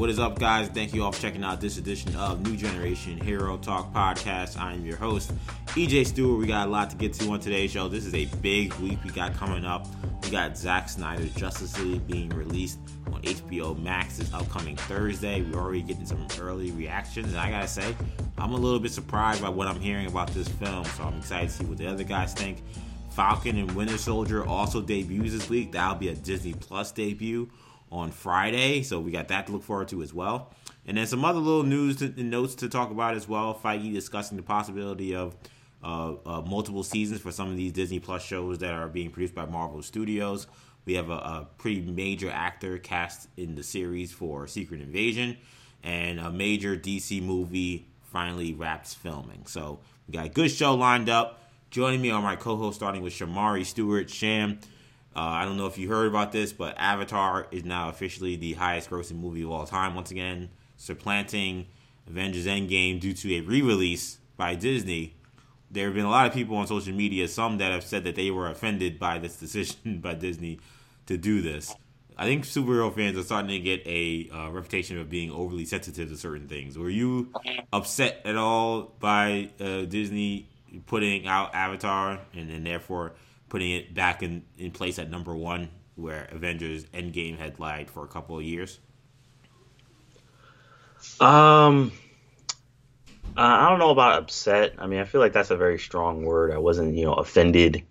What is up, guys? Thank you all for checking out this edition of New Generation Hero Talk Podcast. I am your host, EJ Stewart. We got a lot to get to on today's show. This is a big week we got coming up. We got Zack Snyder's Justice League being released on HBO Max this upcoming Thursday. We're already getting some early reactions, and I gotta say, I'm a little bit surprised by what I'm hearing about this film, so I'm excited to see what the other guys think. Falcon and Winter Soldier also debuts this week. That'll be a Disney Plus debut on Friday, so we got that to look forward to as well. And then some other little news and notes to talk about as well. Feige discussing the possibility of uh, uh, multiple seasons for some of these Disney Plus shows that are being produced by Marvel Studios. We have a, a, pretty major actor cast in the series for Secret Invasion, and a major DC movie finally wraps filming. So we got a good show lined up. Joining me are my co-host, starting with Shamari Stewart. Sham, uh, I don't know if you heard about this, but Avatar is now officially the highest-grossing movie of all time. Once again, supplanting Avengers Endgame due to a re-release by Disney. There have been a lot of people on social media, some that have said that they were offended by this decision by Disney to do this. I think superhero fans are starting to get a uh, reputation of being overly sensitive to certain things. Were you upset at all by uh, Disney putting out Avatar and then therefore putting it back in, in place at number one, where Avengers Endgame had lied for a couple of years? Um, I don't know about upset. I mean, I feel like that's a very strong word. I wasn't, you know, offended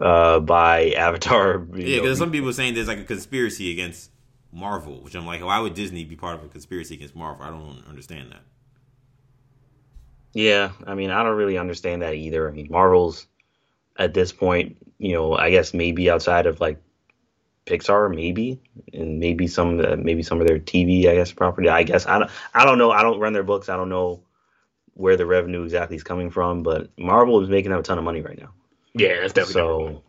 uh, by Avatar. Yeah, because some people are saying there's like a conspiracy against Marvel, which I'm like, why would Disney be part of a conspiracy against Marvel? I don't understand that. Yeah, I mean, I don't really understand that either. I mean, Marvel's at this point, you know, I guess maybe outside of like Pixar, maybe, and maybe some uh, maybe some of their TV, I guess, property. I guess I don't I don't know. I don't run their books. I don't know where the revenue exactly is coming from, but Marvel is making a ton of money right now. Yeah, that's definitely so.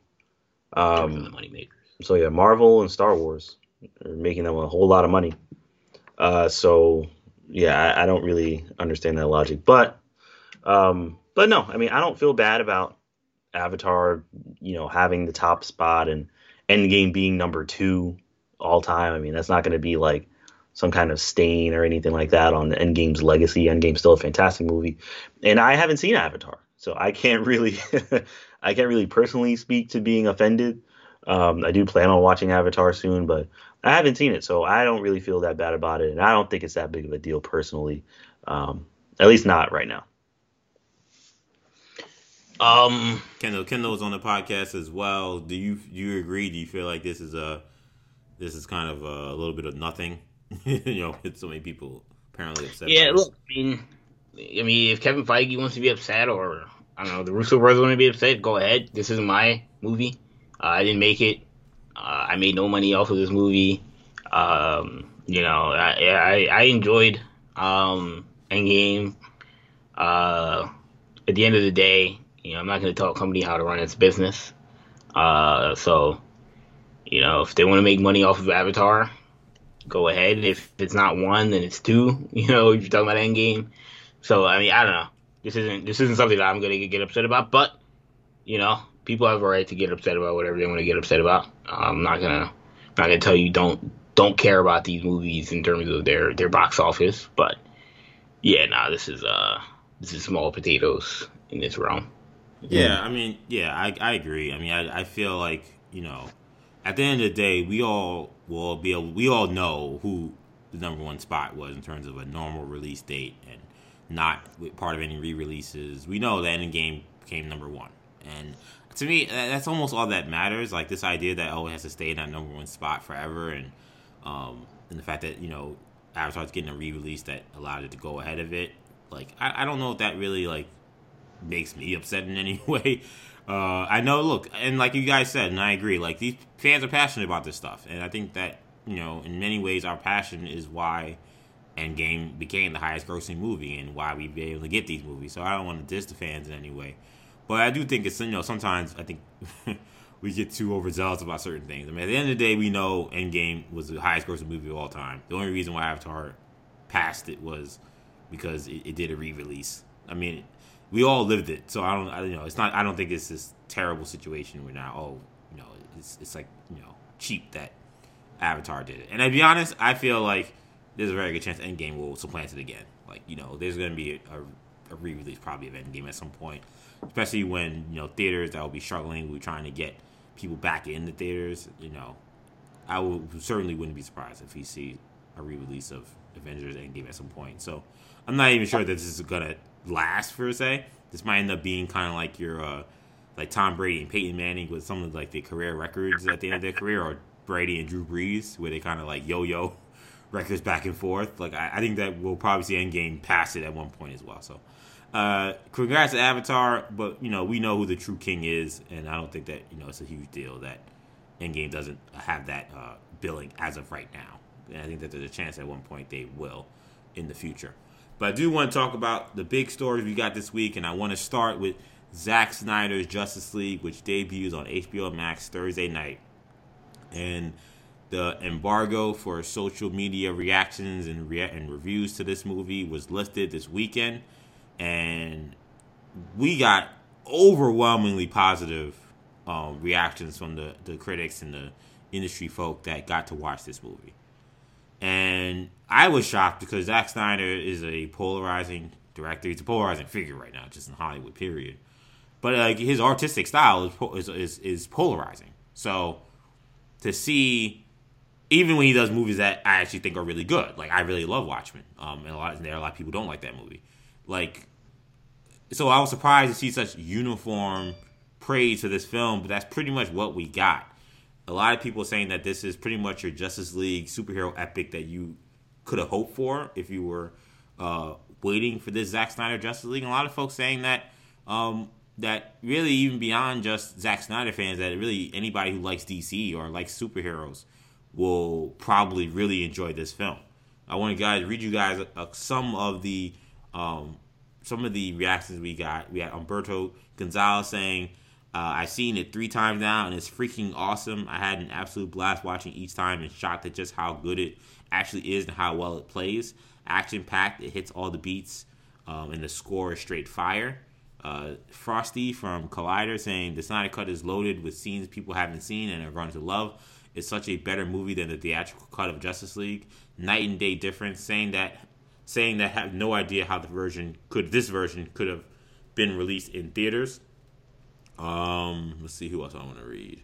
Um, the money makers. So yeah, Marvel and Star Wars are making them a whole lot of money. Uh, so yeah, I, I don't really understand that logic, but um, but no, I mean, I don't feel bad about Avatar, you know, having the top spot and Endgame being number two all time. I mean, that's not going to be like some kind of stain or anything like that on the Endgame's legacy. Endgame's still a fantastic movie, and I haven't seen Avatar, so I can't really, I can't really personally speak to being offended. Um, I do plan on watching Avatar soon, but I haven't seen it, so I don't really feel that bad about it, and I don't think it's that big of a deal personally. Um, at least not right now. Um, Kendall Kendall's on the podcast as well. Do you do you agree? Do you feel like this is a this is kind of a, little bit of nothing? you know, it's so many people apparently upset. Yeah, look, I mean, I mean, if Kevin Feige wants to be upset, or I don't know, the Russo brothers want to be upset, go ahead. This is my movie. Uh, I didn't make it. Uh, I made no money off of this movie. Um, you know, I I, I enjoyed um, Endgame. Uh, at the end of the day, you know, I'm not going to tell a company how to run its business. Uh, so, you know, if they want to make money off of Avatar, go ahead. If it's not one, then it's two. You know, if you're talking about Endgame. So, I mean, I don't know. This isn't this isn't something that I'm going to get upset about, but you know, people have a right to get upset about whatever they want to get upset about. I'm not gonna not gonna tell you don't don't care about these movies in terms of their their box office, but yeah, nah, this is uh this is small potatoes in this realm. Yeah, I mean, yeah, I, I agree. I mean, I, I feel like you know, at the end of the day, we all will be able, we all know who the number one spot was in terms of a normal release date and not part of any re-releases. We know that Endgame came number one, and to me, that's almost all that matters. Like this idea that oh, it has to stay in that number one spot forever, and um, and the fact that you know Avatar's getting a re-release that allowed it to go ahead of it. Like I, I don't know if that really like makes me upset in any way. Uh, I know, look, and like you guys said, and I agree, like these fans are passionate about this stuff, and I think that you know, in many ways, our passion is why Endgame became the highest grossing movie and why we be able to get these movies. So I don't want to diss the fans in any way, but I do think it's you know sometimes I think we get too overzealous about certain things. I mean, at the end of the day, we know Endgame was the highest grossing movie of all time. The only reason why Avatar passed it was because it, it did a re-release. I mean, we all lived it. So I don't, I, you know, it's not. I don't think it's this terrible situation where now, oh, you know, it's it's like you know cheap that Avatar did it. And to be honest, I feel like there's a very good chance Endgame will supplant it again. Like you know, there's going to be a, a, re-release probably of Endgame at some point, especially when you know theaters that will be struggling. We're trying to get people back in the theaters. You know, I will certainly wouldn't be surprised if we see a re-release of Avengers Endgame at some point. So I'm not even sure that this is gonna last per se. This might end up being kind of like your uh, like Tom Brady and Peyton Manning with some of like their career records at the end of their career, or Brady and Drew Brees, where they kind of like yo-yo records back and forth. Like I, I, think that we'll probably see Endgame pass it at one point as well. So, uh, congrats to Avatar, but you know we know who the true king is, and I don't think that you know it's a huge deal that Endgame doesn't have that uh, billing as of right now. And I think that there's a chance at one point they will in the future. But I do want to talk about the big stories we got this week, and I want to start with Zack Snyder's Justice League, which debuts on HBO Max Thursday night. And the embargo for social media reactions and, and reviews to this movie was lifted this weekend, and we got overwhelmingly positive um, reactions from the, the critics and the industry folk that got to watch this movie. And I was shocked because Zack Snyder is a polarizing director. He's a polarizing figure right now, just in Hollywood, period. But like his artistic style is, is, is polarizing. So to see even when he does movies that I actually think are really good. Like I really love Watchmen. Um, and a lot there are a lot of people don't like that movie. Like, so I was surprised to see such uniform praise for this film, but that's pretty much what we got. A lot of people saying that this is pretty much your Justice League superhero epic that you could have hoped for if you were uh, waiting for this Zack Snyder Justice League. And a lot of folks saying that um, that really even beyond just Zack Snyder fans, that really anybody who likes DC or likes superheroes will probably really enjoy this film. I want to guys read you guys uh, some of the um, some of the reactions we got. We had Umberto Gonzalez saying, uh, "I've seen it three times now, and it's freaking awesome. I had an absolute blast watching each time, and shocked at just how good it actually is and how well it plays. Action packed, it hits all the beats, um, and the score is straight fire." Uh, Frosty from Collider saying the Snyder Cut is loaded with scenes people haven't seen and are going to love It's such a better movie than the theatrical cut of Justice League. Night and day difference. Saying that, saying that have no idea how the version could this version could have been released in theaters. Um, let's see who else I want to read.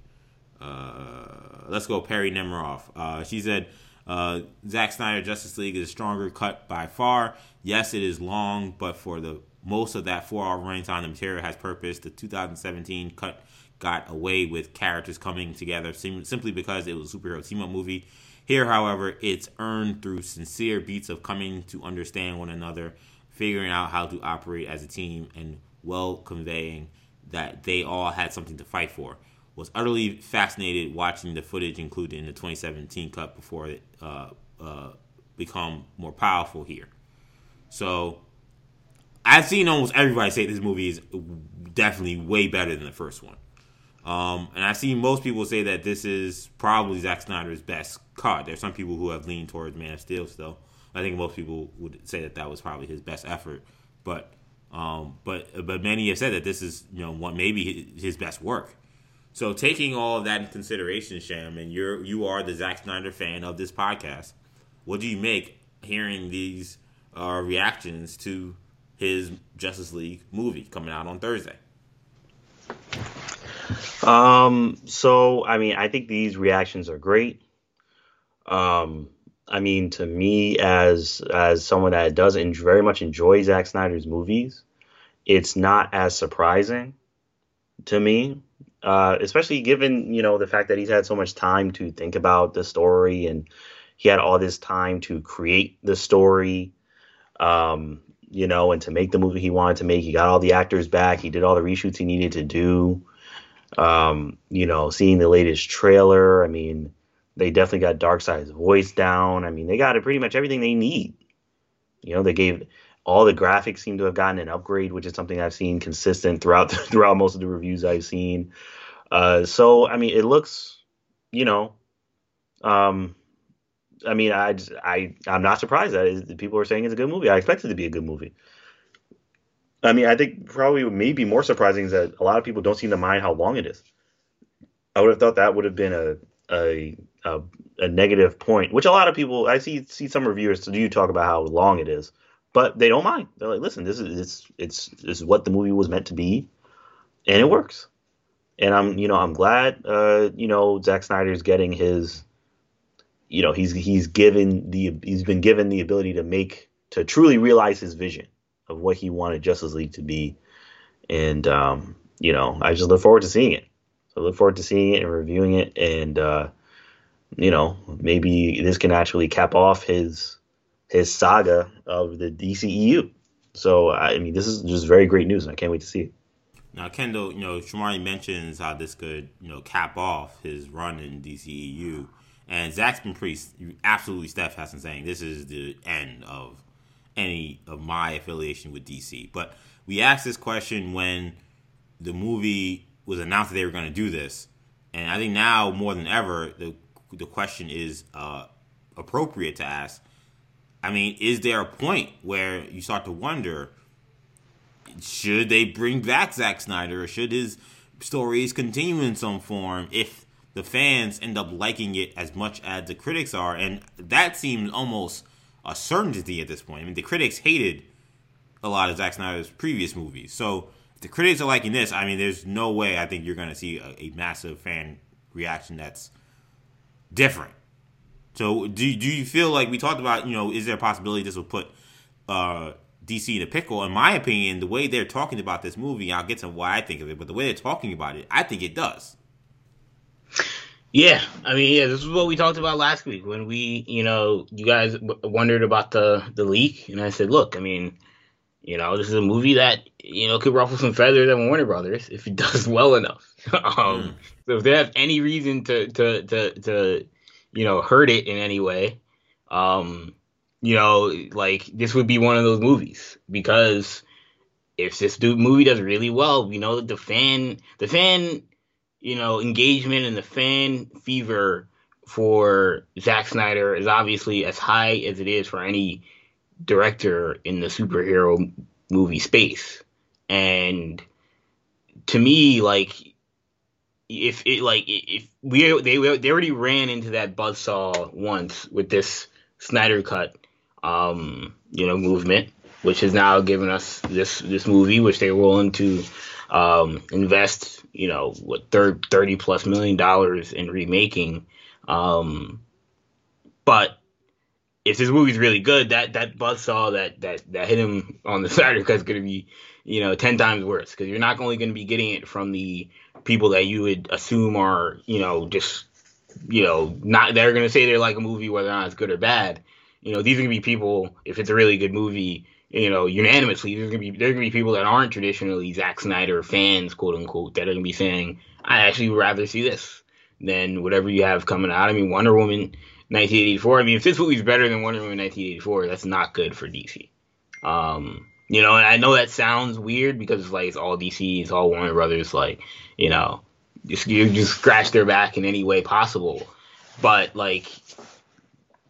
Uh, let's go Perry Nemiroff. Uh, she said, uh, Zack Snyder Justice League is a stronger cut by far. Yes, it is long, but for the most of that four hour running time, the material has purpose. The 2017 cut got away with characters coming together simply because it was a superhero team up movie. Here, however, it's earned through sincere beats of coming to understand one another, figuring out how to operate as a team, and well conveying that they all had something to fight for. Was utterly fascinated watching the footage included in the 2017 cut before it uh, uh, become more powerful here. So I've seen almost everybody say this movie is definitely way better than the first one. Um, and I've seen most people say that this is probably Zack Snyder's best cut. There's some people who have leaned towards Man of Steel still. I think most people would say that that was probably his best effort. But um, but but many have said that this is you know what maybe his best work. So taking all of that in consideration, Sham, and you're you are the Zack Snyder fan of this podcast. What do you make hearing these uh, reactions to his Justice League movie coming out on Thursday? Um, so I mean, I think these reactions are great. Um, I mean, to me, as as someone that does enjoy, very much enjoy Zack Snyder's movies, it's not as surprising to me, uh, especially given you know the fact that he's had so much time to think about the story and he had all this time to create the story, um, you know, and to make the movie he wanted to make. He got all the actors back. He did all the reshoots he needed to do. Um, you know, seeing the latest trailer, I mean, they definitely got Darkseid's voice down. I mean, they got it pretty much everything they need. You know, they gave all the graphics seem to have gotten an upgrade, which is something I've seen consistent throughout throughout most of the reviews I've seen. Uh, so I mean, it looks, you know, um, I mean, I I I'm not surprised that people are saying it's a good movie. I expect it to be a good movie. I mean, I think probably maybe more surprising is that a lot of people don't seem to mind how long it is. I would have thought that would have been a, a, a, a negative point, which a lot of people I see see some reviewers do talk about how long it is, but they don't mind. They're like, listen, this is it's it's this is what the movie was meant to be, and it works. And I'm you know I'm glad uh, you know Zack Snyder's getting his you know he's he's given the he's been given the ability to make to truly realize his vision of what he wanted Justice League to be, and um, you know I just look forward to seeing it. So I look forward to seeing it and reviewing it, and uh, you know maybe this can actually cap off his his saga of the DCEU. So I mean this is just very great news, and I can't wait to see it. Now, Kendall, you know, Shamari mentions how this could, you know, cap off his run in DCEU. And Zack's been pretty absolutely steadfast in saying this is the end of any of my affiliation with DC. But we asked this question when the movie was announced that they were going to do this, and I think now more than ever the the question is uh, appropriate to ask. I mean, is there a point where you start to wonder should they bring back Zack Snyder or should his stories continue in some form if the fans end up liking it as much as the critics are, and that seems almost a certainty at this point. I mean, the critics hated a lot of Zack Snyder's previous movies, so the critics are liking this. I mean, there's no way I think you're going to see a, a, massive fan reaction that's different. So, do do you feel like we talked about? You know, is there a possibility this will put uh, DC in a pickle? In my opinion, the way they're talking about this movie, I'll get to why I think of it, but the way they're talking about it, I think it does. Yeah, I mean, yeah, this is what we talked about last week when we, you know, you guys w- wondered about the the leak, and I said, look, I mean, you know, this is a movie that you know could ruffle some feathers at Warner Brothers if it does well enough. um, mm. So if they have any reason to to to to you know hurt it in any way, um, you know, like this would be one of those movies because if this movie does really well, you know, the fan the fan you know, engagement and the fan fever for Zack Snyder is obviously as high as it is for any director in the superhero movie space. And to me, like, if it like if we they they already ran into that buzzsaw once with this Snyder cut, um, you know, movement, which has now given us this this movie, which they were willing to um, invest, you know, what third thirty plus million dollars in remaking. Um, but if this movie's really good, that that buzzsaw that that that hit him on the cut is going to be, you know, ten times worse because you're not only going to be getting it from the people that you would assume are, you know, just, you know, not they're going to say they're like a movie whether or not it's good or bad. You know, these are going to be people if it's a really good movie you know, unanimously, there's gonna be there's gonna be people that aren't traditionally Zack Snyder fans, quote unquote, that are gonna be saying, I actually would rather see this than whatever you have coming out. I mean, Wonder Woman 1984. I mean, if this movie's better than Wonder Woman 1984, that's not good for DC. Um, you know, and I know that sounds weird because it's like it's all DC, it's all Warner Brothers, like, you know, just you just scratch their back in any way possible. But like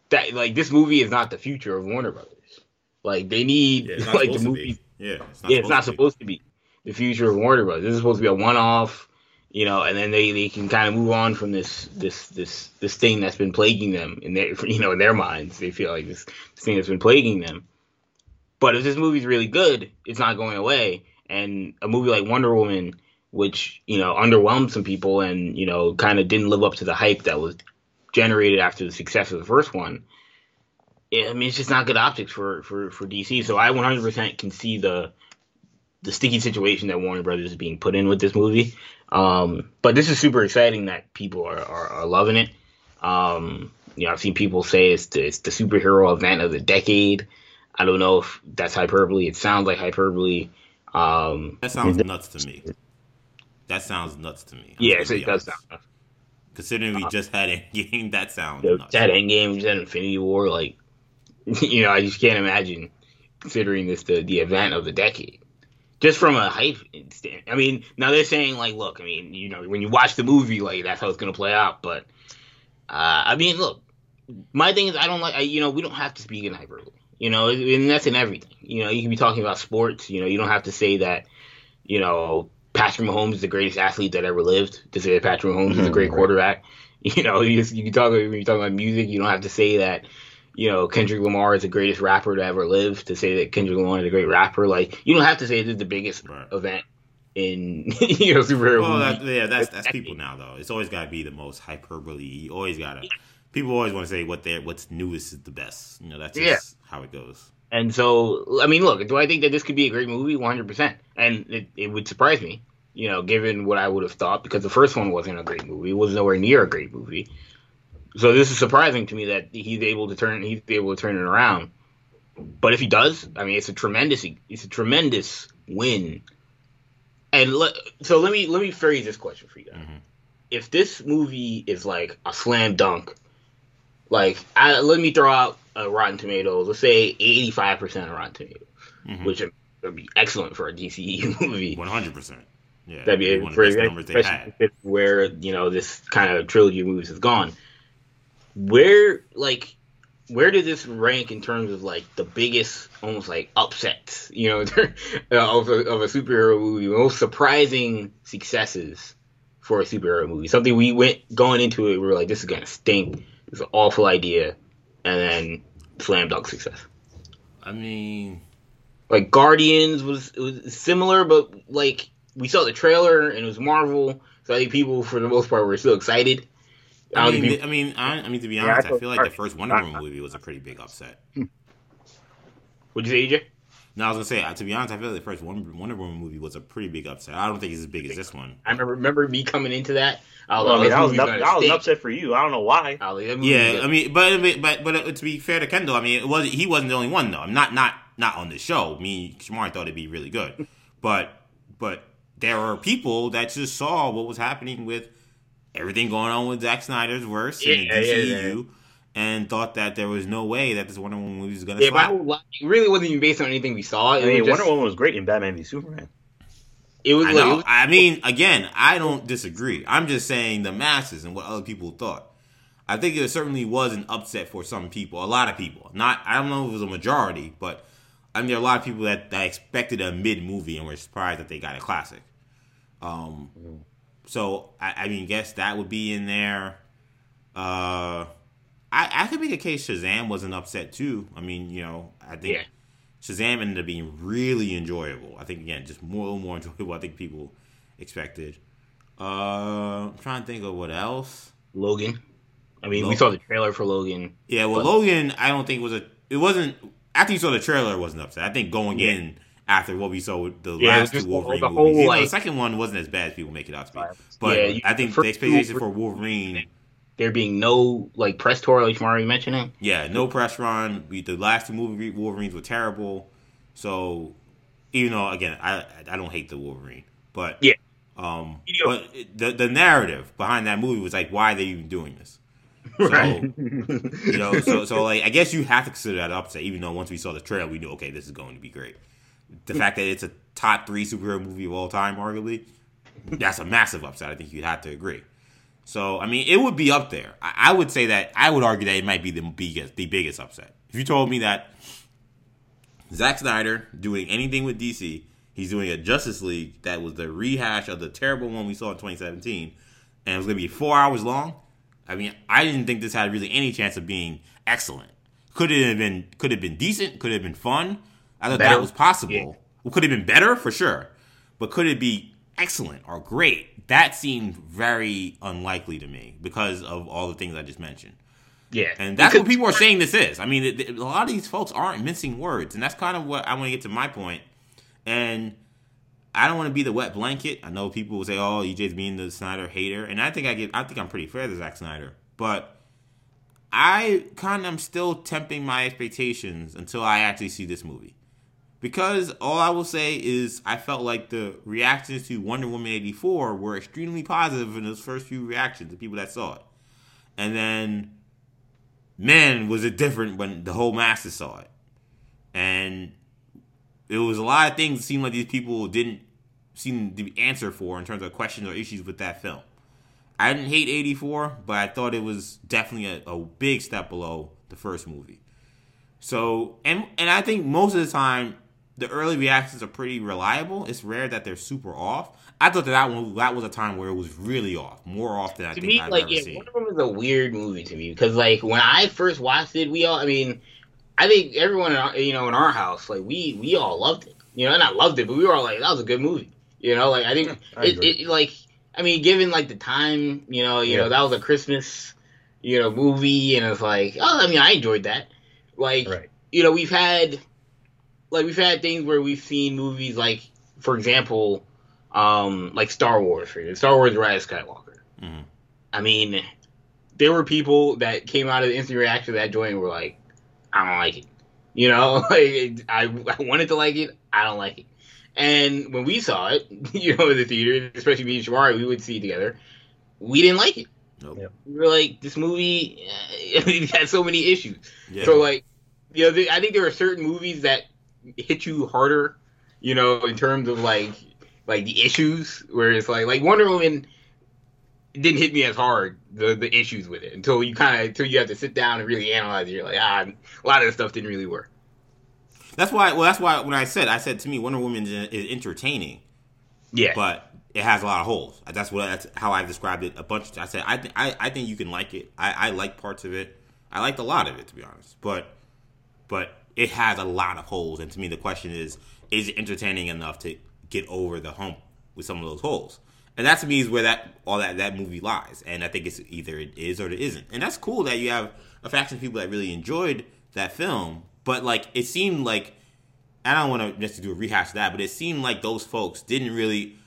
that, like this movie is not the future of Warner Brothers. Like they need yeah, like the movie. Yeah, it's not, yeah, it's not to supposed to be the future of Warner Bros. This is supposed to be a one-off, you know, and then they, they can kind of move on from this this this this thing that's been plaguing them in their you know in their minds. They feel like this, this thing that's been plaguing them. But if this movie's really good, it's not going away. And a movie like Wonder Woman, which you know underwhelmed some people and you know kind of didn't live up to the hype that was generated after the success of the first one, I mean, it's just not good optics for, for, for DC. So I 100% can see the the sticky situation that Warner Brothers is being put in with this movie. Um, but this is super exciting that people are, are, are loving it. Um, you know, I've seen people say it's the, it's the superhero event of the decade. I don't know if that's hyperbole. It sounds like hyperbole. Um, that sounds nuts to me. That sounds nuts to me. Yes, it does sound nuts. Considering we uh, just had Endgame, that sounds nuts. Just had Endgame, we just had Infinity War. Like, you know, I just can't imagine considering this the the event of the decade. Just from a hype stand. I mean, now they're saying like, look, I mean, you know, when you watch the movie, like that's how it's gonna play out. But uh, I mean, look, my thing is, I don't like, I, you know, we don't have to speak in hyperbole. You know, and that's in everything. You know, you can be talking about sports. You know, you don't have to say that. You know, Patrick Mahomes is the greatest athlete that ever lived. To say that Patrick Mahomes is a great quarterback, you know, you just you can talk when you talk about music. You don't have to say that. You know, Kendrick Lamar is the greatest rapper to ever live. To say that Kendrick Lamar is a great rapper, like you don't have to say this is the biggest right. event in you know superhero. Well, that, yeah, that's that's people now though. It's always got to be the most hyperbole. You always gotta. People always want to say what they what's newest is the best. You know, that's just yeah. how it goes. And so, I mean, look, do I think that this could be a great movie? One hundred percent. And it, it would surprise me, you know, given what I would have thought, because the first one wasn't a great movie. It was nowhere near a great movie. So this is surprising to me that he's able to turn he's able to turn it around. But if he does, I mean, it's a tremendous it's a tremendous win and le- so let me let me phrase this question for you guys. Mm-hmm. If this movie is like a slam dunk, like I, let me throw out a Rotten Tomatoes. Let's say eighty five percent of Rotten Tomatoes, mm-hmm. which would be excellent for a DCE movie. One hundred percent. Yeah, that'd be one for of the numbers they had. where you know this kind of trilogy of movies has gone. Where like where did this rank in terms of like the biggest, almost like upsets, you know, of a, of a superhero movie, most surprising successes for a superhero movie? Something we went going into it, we were like, this is gonna stink. It's an awful idea, and then slam dunk success. I mean, like Guardians was was similar, but like we saw the trailer and it was Marvel, so I think people for the most part were still excited. I mean, I mean, I, I, mean, to be honest, yeah, I, I feel like the first Wonder Woman movie was a pretty big upset. What'd you say, EJ? No, I was gonna say, uh, to be honest, I feel like the first Wonder, Wonder Woman movie was a pretty big upset. I don't think it's as big as this one. I remember, remember me coming into that. I was, well, I mean, I was, I was upset for you. I don't know why. yeah, I mean, but but but uh, to be fair to Kendall, I mean, it was he wasn't the only one though. I'm not not not on the show. Me, Shamar thought it'd be really good, but but there are people that just saw what was happening with everything going on with Zack Snyder's verse yeah, and the DCU. Yeah, yeah. And thought that there was no way that this Wonder Woman movie was gonna. Yeah, slap. it really wasn't even based on anything we saw. It I mean, just, Wonder Woman was great in Batman v Superman. It was. I, like, it was, I mean, again, I don't disagree. I'm just saying the masses and what other people thought. I think it certainly was an upset for some people, a lot of people. Not, I don't know if it was a majority, but I mean, there are a lot of people that, that expected a mid movie and were surprised that they got a classic. Um, mm-hmm. So I, I mean, guess that would be in there. Uh, I I could make a case Shazam wasn't upset too. I mean, you know, I think yeah. Shazam ended up being really enjoyable. I think again, just more more enjoyable. I think people expected. Uh, I'm trying to think of what else. Logan. I mean, Logan. we saw the trailer for Logan. Yeah, well. Logan, I don't think was a. It wasn't after you saw the trailer. It wasn't upset. I think going yeah. in after what we saw with the yeah, last two Wolverine movies. Whole, like, the second one wasn't as bad as people make it out to be. But yeah, I think the expectation for Wolverine there being no like press tour like you Mario mentioning. Yeah, no press run. We, the last two movie Wolverines were terrible. So even though again I I don't hate the Wolverine, but yeah, um, but the the narrative behind that movie was like why are they even doing this? So, right. you know, so so like I guess you have to consider that upset, even though once we saw the trailer, we knew okay, this is going to be great the fact that it's a top three superhero movie of all time, arguably, that's a massive upset. I think you'd have to agree. So, I mean, it would be up there. I, I would say that I would argue that it might be the biggest, the biggest upset. If you told me that Zack Snyder doing anything with DC, he's doing a Justice League that was the rehash of the terrible one we saw in 2017, and it was going to be four hours long. I mean, I didn't think this had really any chance of being excellent. Could it have been? Could have been decent? Could it have been fun? I thought better. that was possible. Yeah. Well, could it have been better for sure, but could it be excellent or great? That seemed very unlikely to me because of all the things I just mentioned. Yeah, and that's what people are saying this is. I mean, it, it, a lot of these folks aren't mincing words, and that's kind of what I want to get to my point. And I don't want to be the wet blanket. I know people will say, "Oh, EJ's being the Snyder hater," and I think I get. I think I'm pretty fair to Zack Snyder, but I kind of am still tempering my expectations until I actually see this movie because all I will say is I felt like the reactions to Wonder Woman 84 were extremely positive in those first few reactions, the people that saw it. And then, man, was it different when the whole masses saw it. And it was a lot of things that seemed like these people didn't seem to answer for in terms of questions or issues with that film. I didn't hate 84, but I thought it was definitely a, a big step below the first movie. So, and and I think most of the time the early reactions are pretty reliable. It's rare that they're super off. I thought that, that one that was a time where it was really off, more off than I to think me, I've like ever yeah, seen. Wonder Woman is a weird movie to me because like when I first watched it, we all, I mean, I think everyone in our, you know in our house, like we we all loved it. You know, and I loved it, but we were all like, that was a good movie. You know, like I think I it, it like I mean, given like the time, you know, you Yeah. know that was a Christmas, you know, movie, and it's like, oh, I mean, I enjoyed that. Like, Right. you know, we've had like we've had things where we've seen movies like, for example, um, like Star Wars, for instance, Star Wars: Rise of Skywalker. Mhm. I mean, there were people that came out of the instant reaction to that joint and were like, I don't like it. You know, like I, I wanted to like it, I don't like it. And when we saw it, you know, in the theater, especially me and Shamari, we would see it together. We didn't like it. Nope. Yep. We were like, this movie uh, it had so many issues. Yeah. So like, you know, I think there are certain movies that hit you harder, you know, in terms of like like the issues, where it's like like Wonder Woman didn't hit me as hard the the issues with it until you kind of until you have to sit down and really analyze it. You're like, ah, a lot of the stuff didn't really work. that's why. Well, that's why when I said I said to me, Wonder Woman is, entertaining, Yeah, but it has a lot of holes. That's what that's how I've described it a bunch. I said I th- I, I think you can like it. I, I like parts of it. I liked a lot of it to be honest, but but it has a lot of holes. And to me, the question is, is it entertaining enough to get over the hump with some of those holes? And that to me is where that all that that movie lies. And I think it's either it is or it isn't. And that's cool that you have a faction of people that really enjoyed that film. But like it seemed like I don't want to just do a rehash of that, but it seemed like those folks didn't really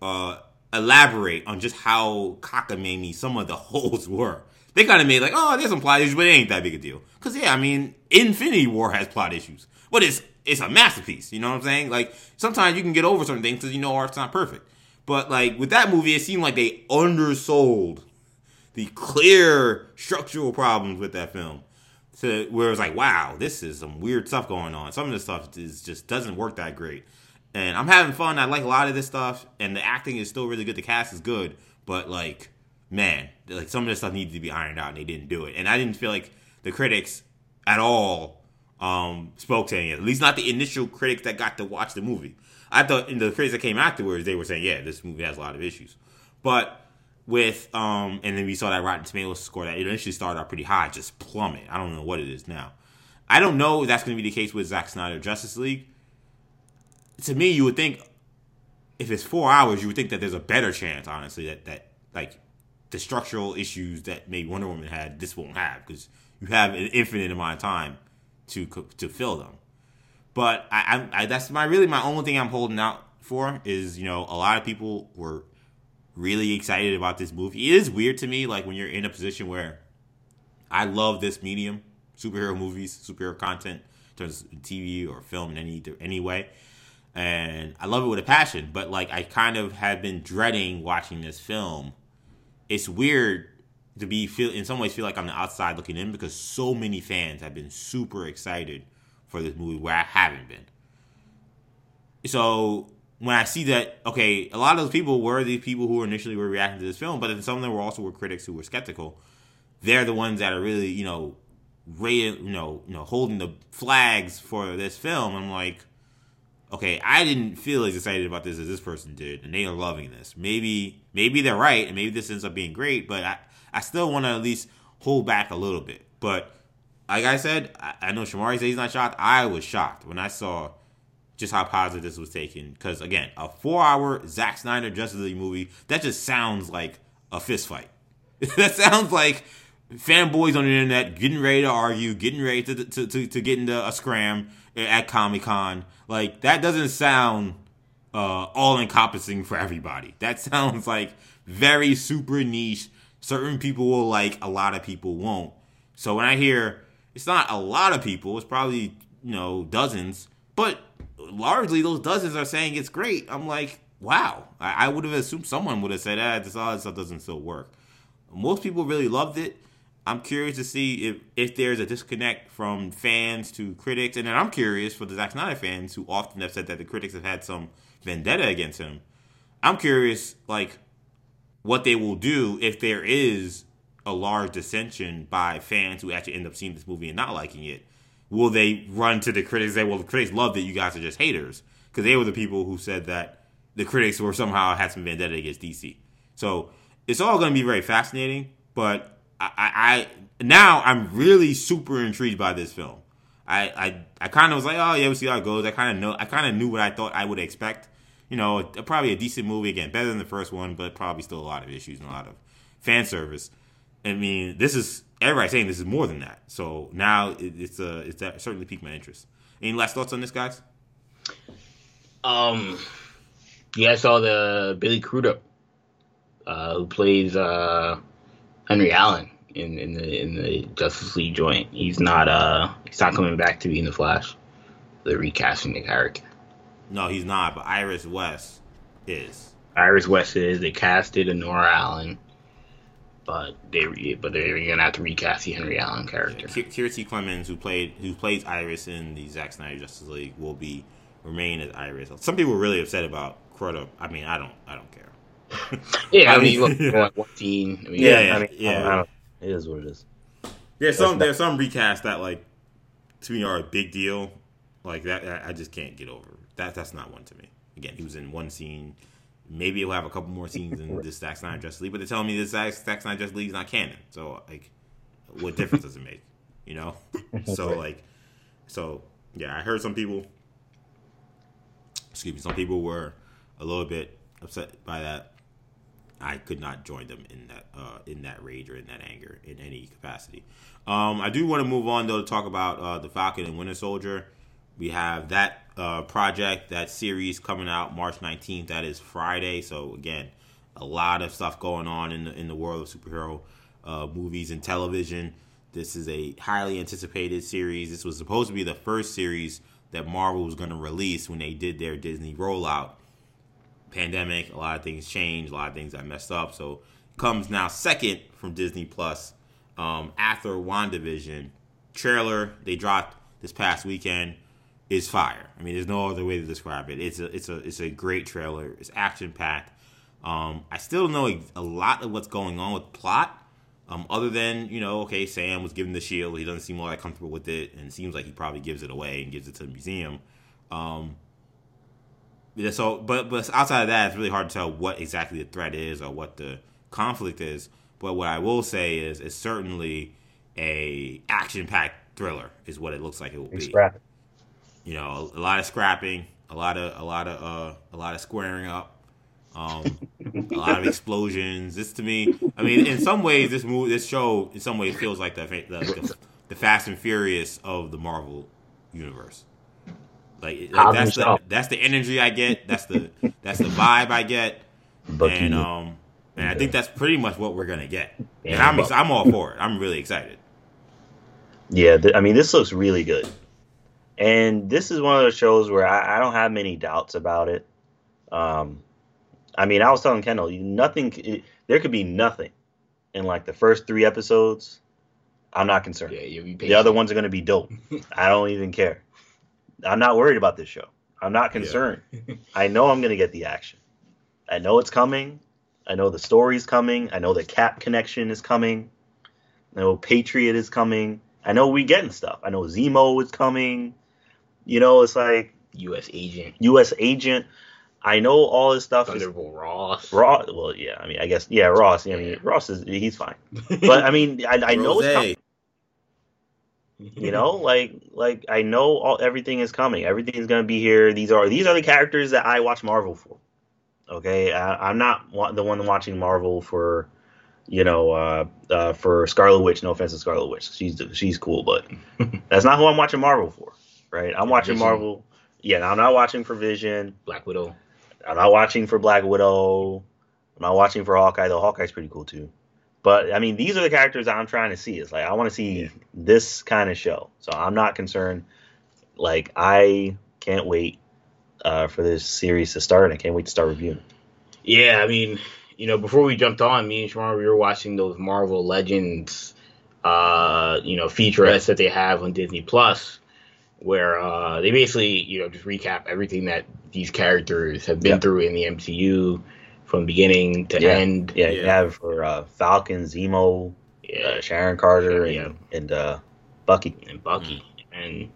uh, elaborate on just how cockamamie some of the holes were. They kind of made like, oh, there's some plot issues, but it ain't that big a deal. Cause yeah, I mean, Infinity War has plot issues, but it's it's a masterpiece. You know what I'm saying? Like sometimes you can get over certain things because you know art's not perfect. But like with that movie, it seemed like they undersold the clear structural problems with that film. To where it was like, wow, this is some weird stuff going on. Some of this stuff is just doesn't work that great. And I'm having fun. I like a lot of this stuff, and the acting is still really good. The cast is good, but like, man, like some of this stuff needed to be ironed out, and they didn't do it. And I didn't feel like the critics at all um, spoke to any of it. At least not the initial critics that got to watch the movie. I thought in the critics that came afterwards, they were saying, yeah, this movie has a lot of issues. But with um, and then we saw that Rotten Tomatoes score that it initially started out pretty high, just plummet. I don't know what it is now. I don't know if that's going to be the case with Zack Snyder Justice League. To me, you would think if it's four hours, you would think that there's a better chance, honestly, that that like the structural issues that maybe Wonder Woman had, this won't have because you have an infinite amount of time to to fill them. But I, I, I that's my really my only thing I'm holding out for is you know a lot of people were really excited about this movie. It is weird to me, like when you're in a position where I love this medium, superhero movies, superhero content, in terms of TV or film in any any way, and I love it with a passion. But like I kind of have been dreading watching this film. It's weird to be feel in some ways feel like I'm the outside looking in because so many fans have been super excited for this movie where I haven't been. So when I see that, okay, a lot of those people were the people who initially were reacting to this film, but then some of them were also were critics who were skeptical. They're the ones that are really, you know, ra- you know, you know, holding the flags for this film. I'm like, okay, I didn't feel as excited about this as this person did, and they are loving this. Maybe, maybe they're right, and maybe this ends up being great, but I, I still want to at least hold back a little bit. But like I said, I, I know Shamari said he's not shocked. I was shocked when I saw just how positive this was taken. Because again, a four-hour Zack Snyder Justice League movie that just sounds like a fist fight. that sounds like fanboys on the internet getting ready to argue, getting ready to to, to, to get into a scram at Comic Con. Like that doesn't sound uh, all encompassing for everybody. That sounds like very super niche. Certain people will like, a lot of people won't. So when I hear it's not a lot of people, it's probably you know dozens, but largely those dozens are saying it's great. I'm like, wow. I, I would have assumed someone would have said, ah, this all this stuff doesn't still work. Most people really loved it. I'm curious to see if, if there's a disconnect from fans to critics, and then I'm curious for the Zack Snyder fans who often have said that the critics have had some vendetta against him. I'm curious, like, what they will do if there is a large dissension by fans who actually end up seeing this movie and not liking it. will they run to the critics and say, well, the critics love that you guys are just haters? Because they were the people who said that the critics were somehow had some vendetta against DC. So it's all going to be very fascinating, but I, I, now I'm really super intrigued by this film. I, I, I kind of was like, oh yeah, we'll see how it goes. I kind of know, I kind of knew what I thought I would expect. You know, probably a decent movie again, better than the first one, but probably still a lot of issues and a lot of fan service. I mean, this is everybody saying this is more than that. So now it, it's a it's that certainly piqued my interest. Any last thoughts on this, guys? Um, yeah, I saw the Billy Crudup, uh, who plays uh, Henry Allen in, in the in the Justice League joint. He's not uh he's not coming back to be in the Flash. They're recasting the character. No, he's not. But Iris West is. Iris West is. They casted a Nora Allen but they but they're gonna have to recast the Henry Allen character. Yeah, Kiersey Clemons, who played who plays Iris in the Zack Snyder Justice League, will be remain as Iris. Some people were really upset about Crudup. I mean, I don't, I don't care. yeah, I, I mean, look, what scene? I mean, yeah, yeah, I mean, yeah. I don't, it is what it is. There's some there's some recast that like to me are a big deal. Like that, I just can't get over. That that's not one to me. Again, he was in one scene Maybe he'll have a couple more scenes in this Zack Snyder Justice League, but they're telling me this Zack, Zack Snyder Justice League is not canon. So like, what difference does it make? You know? so like, so yeah, I heard some people. Excuse me. Some people were a little bit upset by that. I could not join them in that uh, in that rage or in that anger in any capacity. Um, I do want to move on though to talk about uh, the Falcon and Winter Soldier. We have that uh, project, that series coming out March 19th. That is Friday. So again, a lot of stuff going on in the in the world of superhero uh, movies and television. This is a highly anticipated series. This was supposed to be the first series that Marvel was going to release when they did their Disney rollout. Pandemic, a lot of things changed, a lot of things I messed up. So comes now second from Disney Plus um, after WandaVision. Trailer they dropped this past weekend is fire. I mean, there's no other way to describe it. It's a it's a it's a great trailer. It's action packed. Um, I still don't know a lot of what's going on with plot. Um, other than you know, okay, Sam was given the shield. He doesn't seem all that comfortable with it, and it seems like he probably gives it away and gives it to the museum. Um, yeah, so, but but outside of that, it's really hard to tell what exactly the threat is or what the conflict is. But what I will say is, it's certainly a action packed thriller, is what it looks like it will be you know, a, a, lot of scrapping, a lot of a lot of uh, a lot of squaring up, um, a lot of explosions. This to me, I mean, in some ways, this movie, this show, in some ways, feels like the the, the Fast and Furious of the Marvel universe. Like, like that's the that's the energy I get. That's the that's the vibe I get. And um, and I think that's pretty much what we're gonna get. And I'm I'm all for it. I'm really excited. Yeah, th- I mean, this looks really good. And this is one of those shows where I, I don't have many doubts about it. Um, I mean, I was telling Kendall, you nothing. It, there could be nothing in like the first three episodes. I'm not concerned. Yeah, the other ones are going to be dope. I don't even care. I'm not worried about this show. I'm not concerned. Yeah. I know I'm going to get the action. I know it's coming. I know the story's coming. I know the Cap connection is coming. I know Patriot is coming. I know we getting stuff. I know Zemo is coming. You know, it's like U.S. agent. U.S. agent. I know all this stuff. Thunderbolt Ross. Ross. Well, yeah. I mean, I guess yeah. Ross. I mean, Ross is he's fine. But I mean, I, I know it's coming. You know, like like I know all everything is coming. Everything's gonna be here. These are these are the characters that I watch Marvel for. Okay, I, am not the one watching Marvel for, you know, uh, uh, for Scarlet Witch. No offense to Scarlet Witch, she's she's cool, but that's not who I'm watching Marvel for right? I'm watching Vision. Marvel. Yeah, I'm not watching for Vision. Black Widow. I'm not watching for Black Widow. I'm not watching for Hawkeye, though Hawkeye's pretty cool too. But I mean, these are the characters I'm trying to see. It's like I want to see yeah. this kind of show. So I'm not concerned. Like I can't wait uh, for this series to start. And I can't wait to start reviewing. Yeah, I mean, you know, before we jumped on, me and Shamar, we were watching those Marvel Legends, uh, you know, featurettes that they have on Disney Plus where uh, they basically you know just recap everything that these characters have been through in the MCU from beginning to yeah. end. Yeah, you have for uh, Falcon, Zemo, yeah. uh, Sharon Carter, and, and uh, Bucky. And Bucky. Mm. and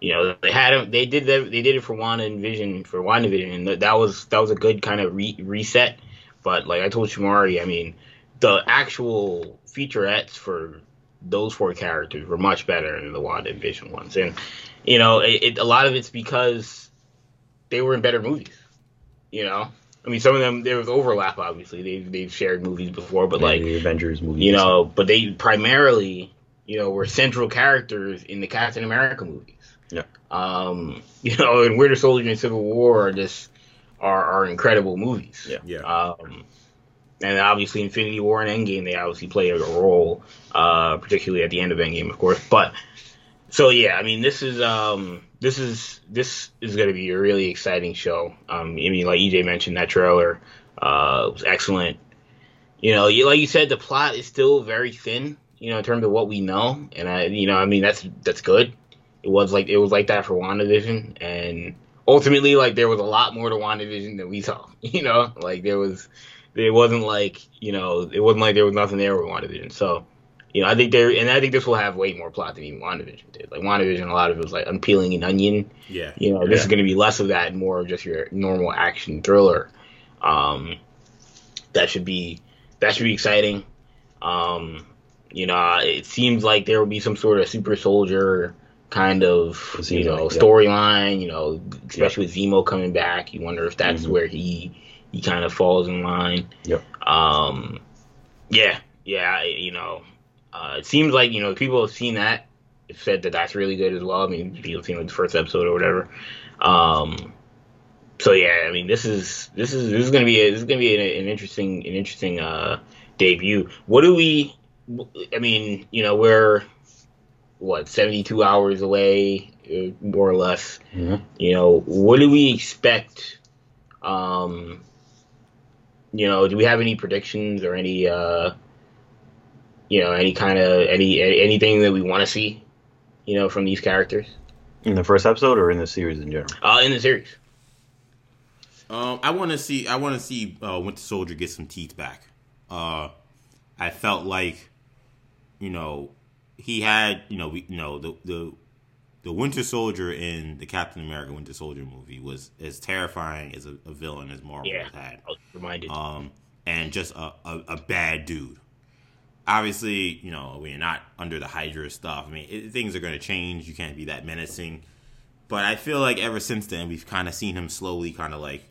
you know they had them. They did that. They did it for Wanda and Vision for WandaVision, and that was that was a good kind of re- reset. But like I told Shamari, I mean, the actual featurettes for those four characters were much better than the Wanda and Vision ones, and you know, it, it, a lot of it's because they were in better movies. You know, I mean, some of them there was overlap. Obviously, they've they've shared movies before, but like the Avengers movies, you know, but they primarily, you know, were central characters in the Captain America movies. Yeah. Um, you know, and Winter Soldier and Civil War are just are are incredible movies. Yeah. Yeah. Um, and obviously Infinity War and Endgame, they obviously play a role, uh, particularly at the end of Endgame, of course. But so yeah, I mean, this is um, this is this is going to be a really exciting show. Um, I mean, like EJ mentioned, that trailer uh, was excellent. You know, you, like you said, the plot is still very thin. You know, in terms of what we know, and I, you know, I mean, that's that's good. It was like it was like that for WandaVision, and ultimately, like there was a lot more to WandaVision than we saw. You know, like there was, it wasn't like you know, it wasn't like there was nothing there with WandaVision. So, you know, I think there, and I think this will have way more plot than even WandaVision did. Like WandaVision, a lot of it was like unpeeling an onion. Yeah. You know, this Yeah. is going to be less of that, and more of just your normal action thriller. Um, that should be that should be exciting. Um, you know, it seems like there will be some sort of super soldier kind of you know like, yeah. storyline. You know, especially with Zemo coming back, you wonder if that's Mhm. where he he kind of falls in line. Yep. Um, yeah, yeah, you know, uh, it seems like you know people have seen that, said that that's really good as well. I mean, people have seen like the first episode or whatever. Um, so yeah, I mean, this is this is this is gonna be a, this is gonna be an, an interesting an interesting uh, debut. What do we? I mean, you know, we're what seventy two hours away, uh, more or less. Mhm. You know, what do we expect? Um, you know, do we have any predictions or any, uh, you know, any kind of any anything that we want to see, you know, from these characters in the first episode or in the series in general. uh, in the series? Um, I want to see. I want to see uh, Winter Soldier get some teeth back. Uh, I felt like, you know, he had. You know, we. You know, the the the Winter Soldier in the Captain America Winter Soldier movie was as terrifying as a, a villain as Marvel Yeah. has had. I was reminded. um, and just a, a, a bad dude. Obviously, you know, we're not under the Hydra stuff. I mean, it, things are going to change. You can't be that menacing. But I feel like ever since then, we've kind of seen him slowly kind of like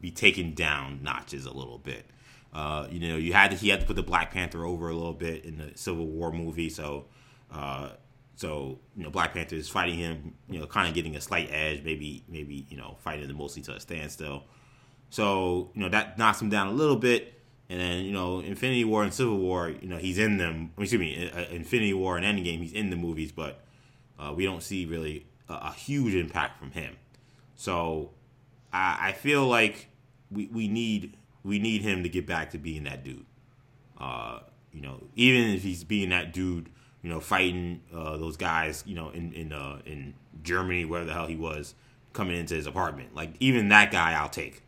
be taken down notches a little bit. Uh, you know, you had to, he had to put the Black Panther over a little bit in the Civil War movie, so uh, so you know Black Panther is fighting him, you know, kind of getting a slight edge, maybe maybe you know fighting him mostly to a standstill. So you know that knocks him down a little bit, and then you know Infinity War and Civil War, you know he's in them. Excuse me, uh, Infinity War and Endgame, he's in the movies, but uh, we don't see really a, a huge impact from him. So I, I feel like we, we need we need him to get back to being that dude. Uh, you know, even if he's being that dude, you know, fighting uh, those guys, you know, in in uh, in Germany, where the hell he was, coming into his apartment. Like even that guy, I'll take.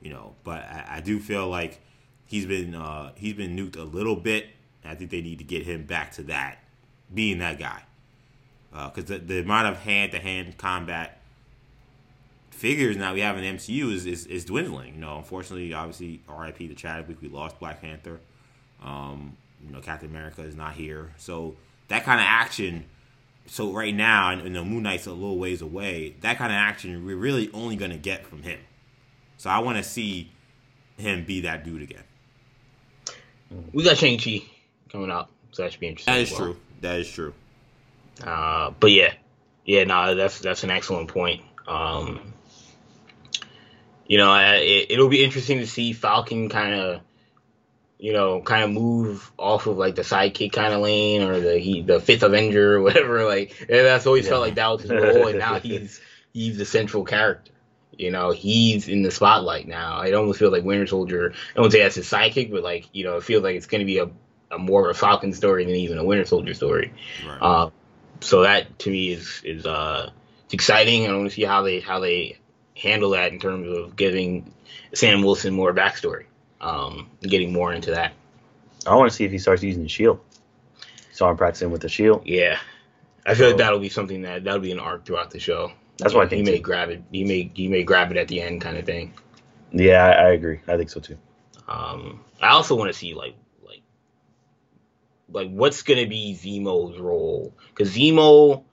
You know, but I, I do feel like he's been uh, he's been nuked a little bit. I think they need to get him back to that, being that guy, because the, the amount of hand to hand combat figures now we have in MCU is, is, is dwindling. You know, unfortunately, obviously, R.I.P. to Chadwick, we lost Black Panther. Um, you know, Captain America is not here, so that kind of action. So right now, and, and the Moon Knight's a little ways away. That kind of action we're really only going to get from him. So I want to see him be that dude again. We got Shang Chi coming out, so that should be interesting. That is well. true. That is true. Uh, but yeah, yeah, no, that's that's an excellent point. Um, you know, it, it'll be interesting to see Falcon kind of, you know, kind of move off of like the sidekick kind of lane or the he, the fifth Avenger or whatever. Like that's always felt like that was his role, and now he's he's the central character. You know, he's in the spotlight now. It almost feels like Winter Soldier. I don't say that's his sidekick, but like you know, it feels like it's going to be a, a more of a Falcon story than even a Winter Soldier story. Right. Uh, so that to me is is uh, it's exciting. I want to see how they how they handle that in terms of giving Sam Wilson more backstory, um, getting more into that. I want to see if he starts using the shield. Saw him practicing with the shield. Yeah, I feel so, like that'll be something that that'll be an arc throughout the show. That's why I think he may grab it. He may he may grab it at the end, kind of thing. Yeah, I, I agree. I think so too. Um, I also want to see like like like what's gonna be Zemo's role because Zemo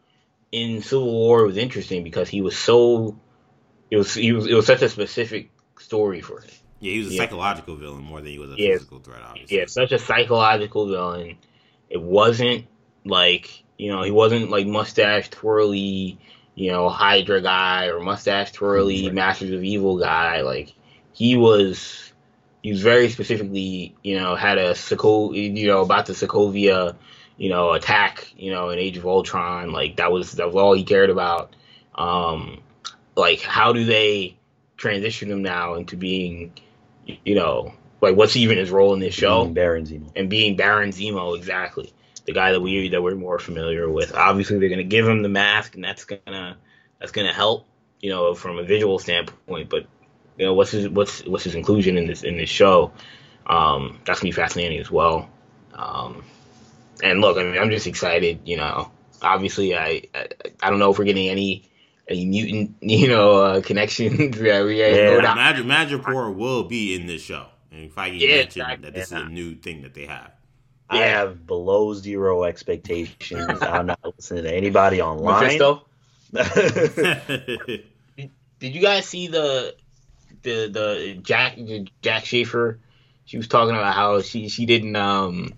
in Civil War was interesting because he was so it was he was it was such a specific story for him. Yeah, he was a yeah. psychological villain more than he was a yeah. physical threat. Obviously, yeah, such a psychological villain. It wasn't like you know he wasn't like mustache twirly, you know Hydra guy or mustache twirly. Masters of Evil guy. Like he was, he was very specifically you know had a you know about the Sokovia, you know attack, you know in Age of Ultron. Like that was that was all he cared about. Um, like how do they transition him now into being you know, like what's even his role in this show? Being Baron Zemo. And being Baron Zemo, exactly. The guy that we that we're more familiar with. Obviously they're gonna give him the mask and that's gonna that's gonna help, you know, from a visual standpoint, but you know, what's his what's what's his inclusion in this in this show? Um, that's gonna be fascinating as well. Um, and look, I mean, I'm just excited. You know, obviously, I, I, I don't know if we're getting any a mutant, you know, uh, connections. yeah, we yeah. Magic Madripoor will be in this show, and Feige yeah, mentioned exactly. that this yeah. is a new thing that they have. I have below zero expectations. I'm not listening to anybody online. Mephisto? did, did you guys see the the the Jac Jac Schaeffer? She was talking about how she she didn't um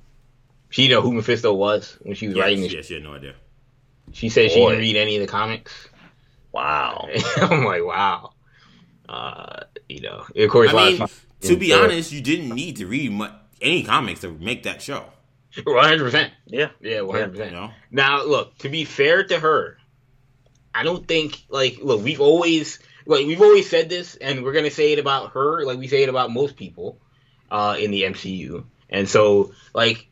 she didn't know who Mephisto was when she was yes, writing this. Yeah, she had no idea. She said Boy. she didn't read any of the comics. Wow. I'm like, wow. Uh, you know, of course. I mean, to be honest, you didn't need to read much, any comics to make that show. One hundred percent. Yeah. Yeah. One hundred percent. Now, look. To be fair to her, I don't think like look. We've always like we've always said this, and we're gonna say it about her, like we say it about most people uh, in the MCU. And so, like,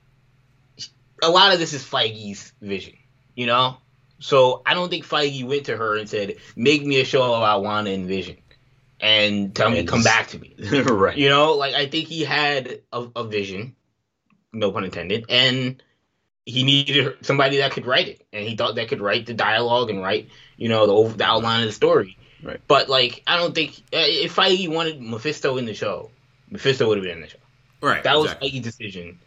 a lot of this is Feige's vision. You know, so I don't think Feige went to her and said, "Make me a show about Wanda and Vision." And tell me, come back to me. right. You know, like I think he had a, a vision, no pun intended, and he needed somebody that could write it, and he thought that could write the dialogue and write, you know, the, the outline of the story. Right. But like, I don't think uh, if Feige wanted Mephisto in the show, Mephisto would have been in the show. Right. That was exactly. Feige's decision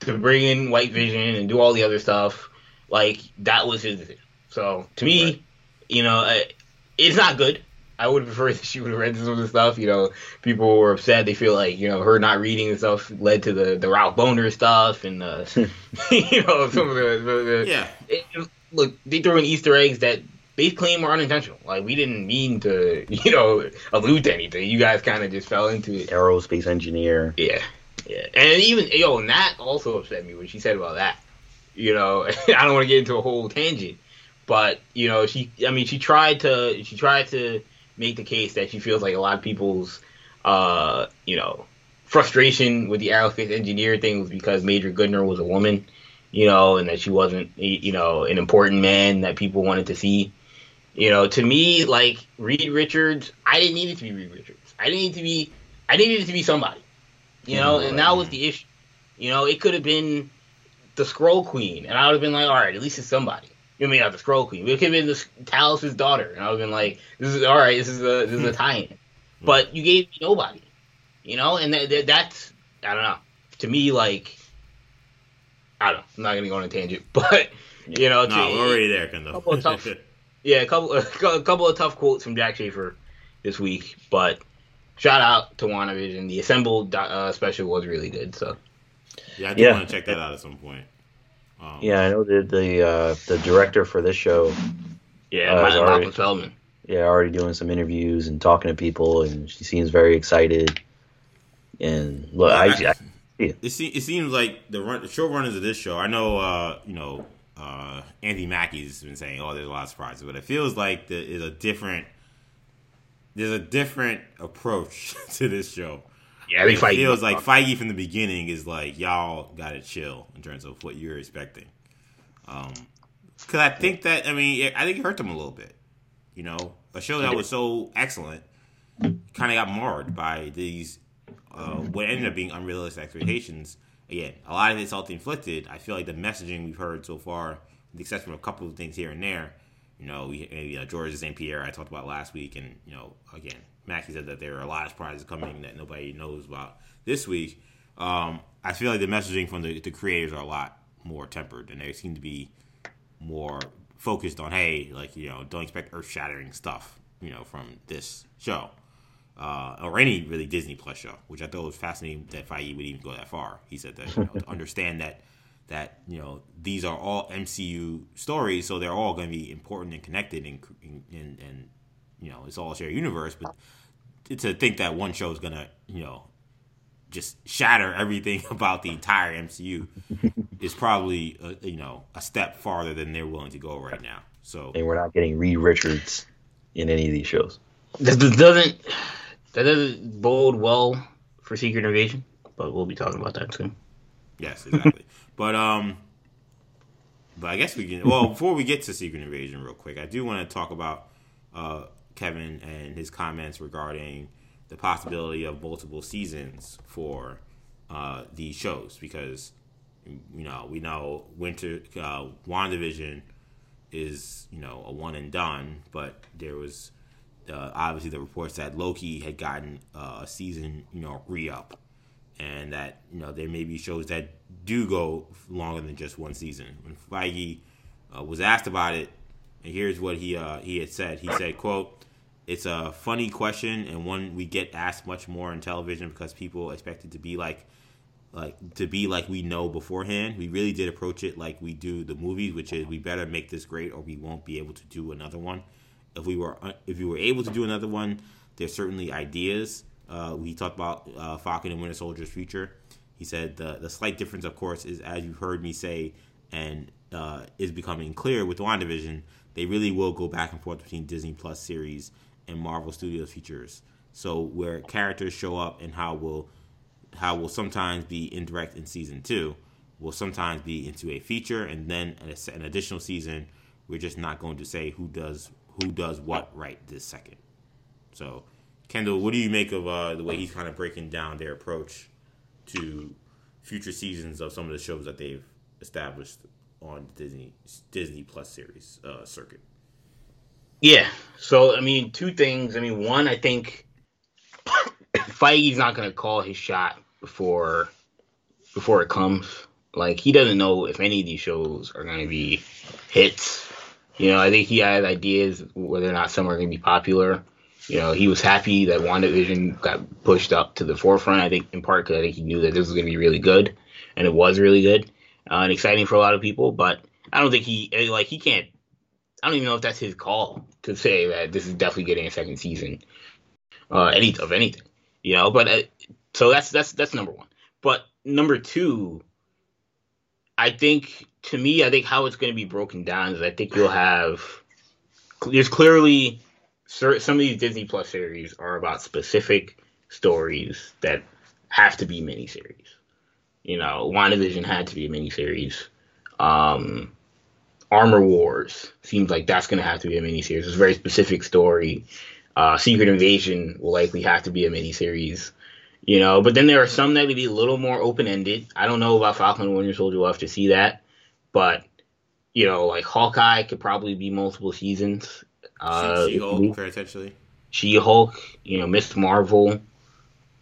to bring in White Vision and do all the other stuff. Like that was his decision. So to me, right. you know, it's not good. I would prefer that she would have read some of the stuff. You know, people were upset. They feel like you know her not reading the stuff led to the the Ralph Bohner stuff and uh, you know some of the, the, the yeah. It, look, they throw in Easter eggs that they claim were unintentional. Like we didn't mean to, you know, allude to anything. You guys kind of just fell into it. Aerospace engineer. Yeah, yeah, and even yo, and that also upset me when she said about that. You know, I don't want to get into a whole tangent, but you know, she I mean, she tried to she tried to make the case that she feels like a lot of people's uh, you know frustration with the aerospace engineer thing was because Major Goodner was a woman, you know, and that she wasn't you know an important man that people wanted to see. You know, to me, like Reed Richards, I didn't need it to be Reed Richards. I didn't need to be I needed it to be somebody. You know, and that was the issue. You know, it could have been the Skrull Queen, and I would have been like, all right, at least it's somebody. You mean not the Skrull Queen? It could have been the Talos' daughter, and I would have been like, "This is all right. This is a this is a hmm. tie-in." Hmm. But you gave me nobody, you know, and that, that, that's I don't know. To me, like I don't know. I'm not gonna go on a tangent, but you know, no, we're already there, Kendall. Tough, yeah, a couple a couple of tough quotes from Jac Schaeffer this week, but shout out to WandaVision. The assembled uh, special was really good. So yeah, I do yeah. want to check that out at some point. Um, yeah, I know the the uh, the director for this show. Yeah, uh, already, Feldman. Yeah, already doing some interviews and talking to people, and she seems very excited. And look, I, I, I yeah. it, it seems like the run, the showrunners of this show. I know, uh, you know, uh, Andy Mackie's been saying, "Oh, there's a lot of surprises," but it feels like there is a different. There's a different approach to this show. Yeah, it feels like Feige from the beginning is like y'all got to chill in terms of what you're expecting. Um, because I think that I mean I think it hurt them a little bit. You know, a show that was so excellent kind of got marred by these uh, what ended up being unrealistic expectations. Again, a lot of it's self inflicted. I feel like the messaging we've heard so far the exception of a couple of things here and there. You know, we, maybe uh, George St. Pierre I talked about last week, and you know, again, Mackie said that there are a lot of surprises coming that nobody knows about this week. Um, I feel like the messaging from the, the creators are a lot more tempered, and they seem to be more focused on, hey, like you know, don't expect earth shattering stuff, you know, from this show. Uh, or any really Disney Plus show, which I thought was fascinating that Feige would even go that far. He said that you know, to understand that that you know these are all MCU stories, so they're all going to be important and connected, and, and and you know it's all a shared universe. But to think that one show is going to you know just shatter everything about the entire MCU is probably a, you know a step farther than they're willing to go right now. So and we're not getting Reed Richards in any of these shows. That doesn't that doesn't bode well for Secret Invasion, but we'll be talking about that soon. Yes, exactly. But um, but I guess we can. Well, before we get to Secret Invasion, real quick, I do want to talk about uh, Kevin and his comments regarding the possibility of multiple seasons for uh, these shows because you know we know Winter uh, Wandavision is you know a one and done, but there was uh, obviously the reports that Loki had gotten uh, a season you know re up and that you know there may be shows that do go longer than just one season. When Feige uh, was asked about it, and here's what he uh, he had said. He said, "quote It's a funny question and one we get asked much more in television because people expect it to be like." Like to be like we know beforehand, we really did approach it like we do the movies, which is we better make this great or we won't be able to do another one. If we were if we were able to do another one, there's certainly ideas uh, we talked about uh, Falcon and Winter Soldier's future. He said the the slight difference, of course, is as you've heard me say, and uh, is becoming clear with WandaVision, they really will go back and forth between Disney Plus series and Marvel Studios features. So where characters show up and how will how will sometimes be indirect in season two, will sometimes be into a feature, and then an additional season. We're just not going to say who does who does what right this second. So Kendall, what do you make of uh, the way he's kind of breaking down their approach to future seasons of some of the shows that they've established on Disney Disney Plus series uh, circuit? Yeah. So I mean, two things. I mean, one, I think Feige's not to call his shot before before it comes. Like he doesn't know if any of these shows are to be hits. You know, I think he has ideas whether or not some are to be popular. You know, he was happy that WandaVision got pushed up to the forefront. I think in part because I think he knew that this was to be really good, and it was really good uh, and exciting for a lot of people. But I don't think he like he can't. I don't even know if that's his call to say that this is definitely getting a second season, uh, any of anything. You know, but uh, so that's that's that's number one. But number two, I think to me, I think how it's going to be broken down is I think you'll have there's clearly some of these Disney Plus series are about specific stories that have to be miniseries. You know, WandaVision had to be a miniseries. Um, Armor Wars seems like that's going to have to be a miniseries. It's a very specific story. Uh, Secret Invasion will likely have to be a miniseries. You know, but then there are some that would be a little more open ended. I don't know about Falcon and Winter Soldier. We'll have to see that. But, you know, like Hawkeye could probably be multiple seasons. Uh, She-Hulk, potentially. She-Hulk, you know, Miss Marvel.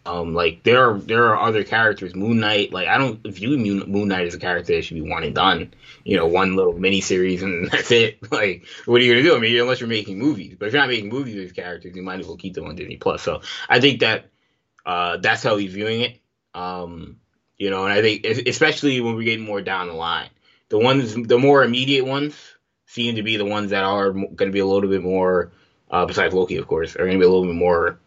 Um, like there are there are other characters. Moon Knight, like I don't view Moon Knight as a character that should be one and done. You know, one little mini series and that's it. Like, what are you gonna do? I mean, unless you're making movies, but if you're not making movies with characters, you might as well keep them on Disney Plus. So I think that uh, that's how he's viewing it. Um, you know, and I think especially when we're getting more down the line, the ones, the more immediate ones, seem to be the ones that are going to be a little bit more, uh, besides Loki, of course, are going to be a little bit more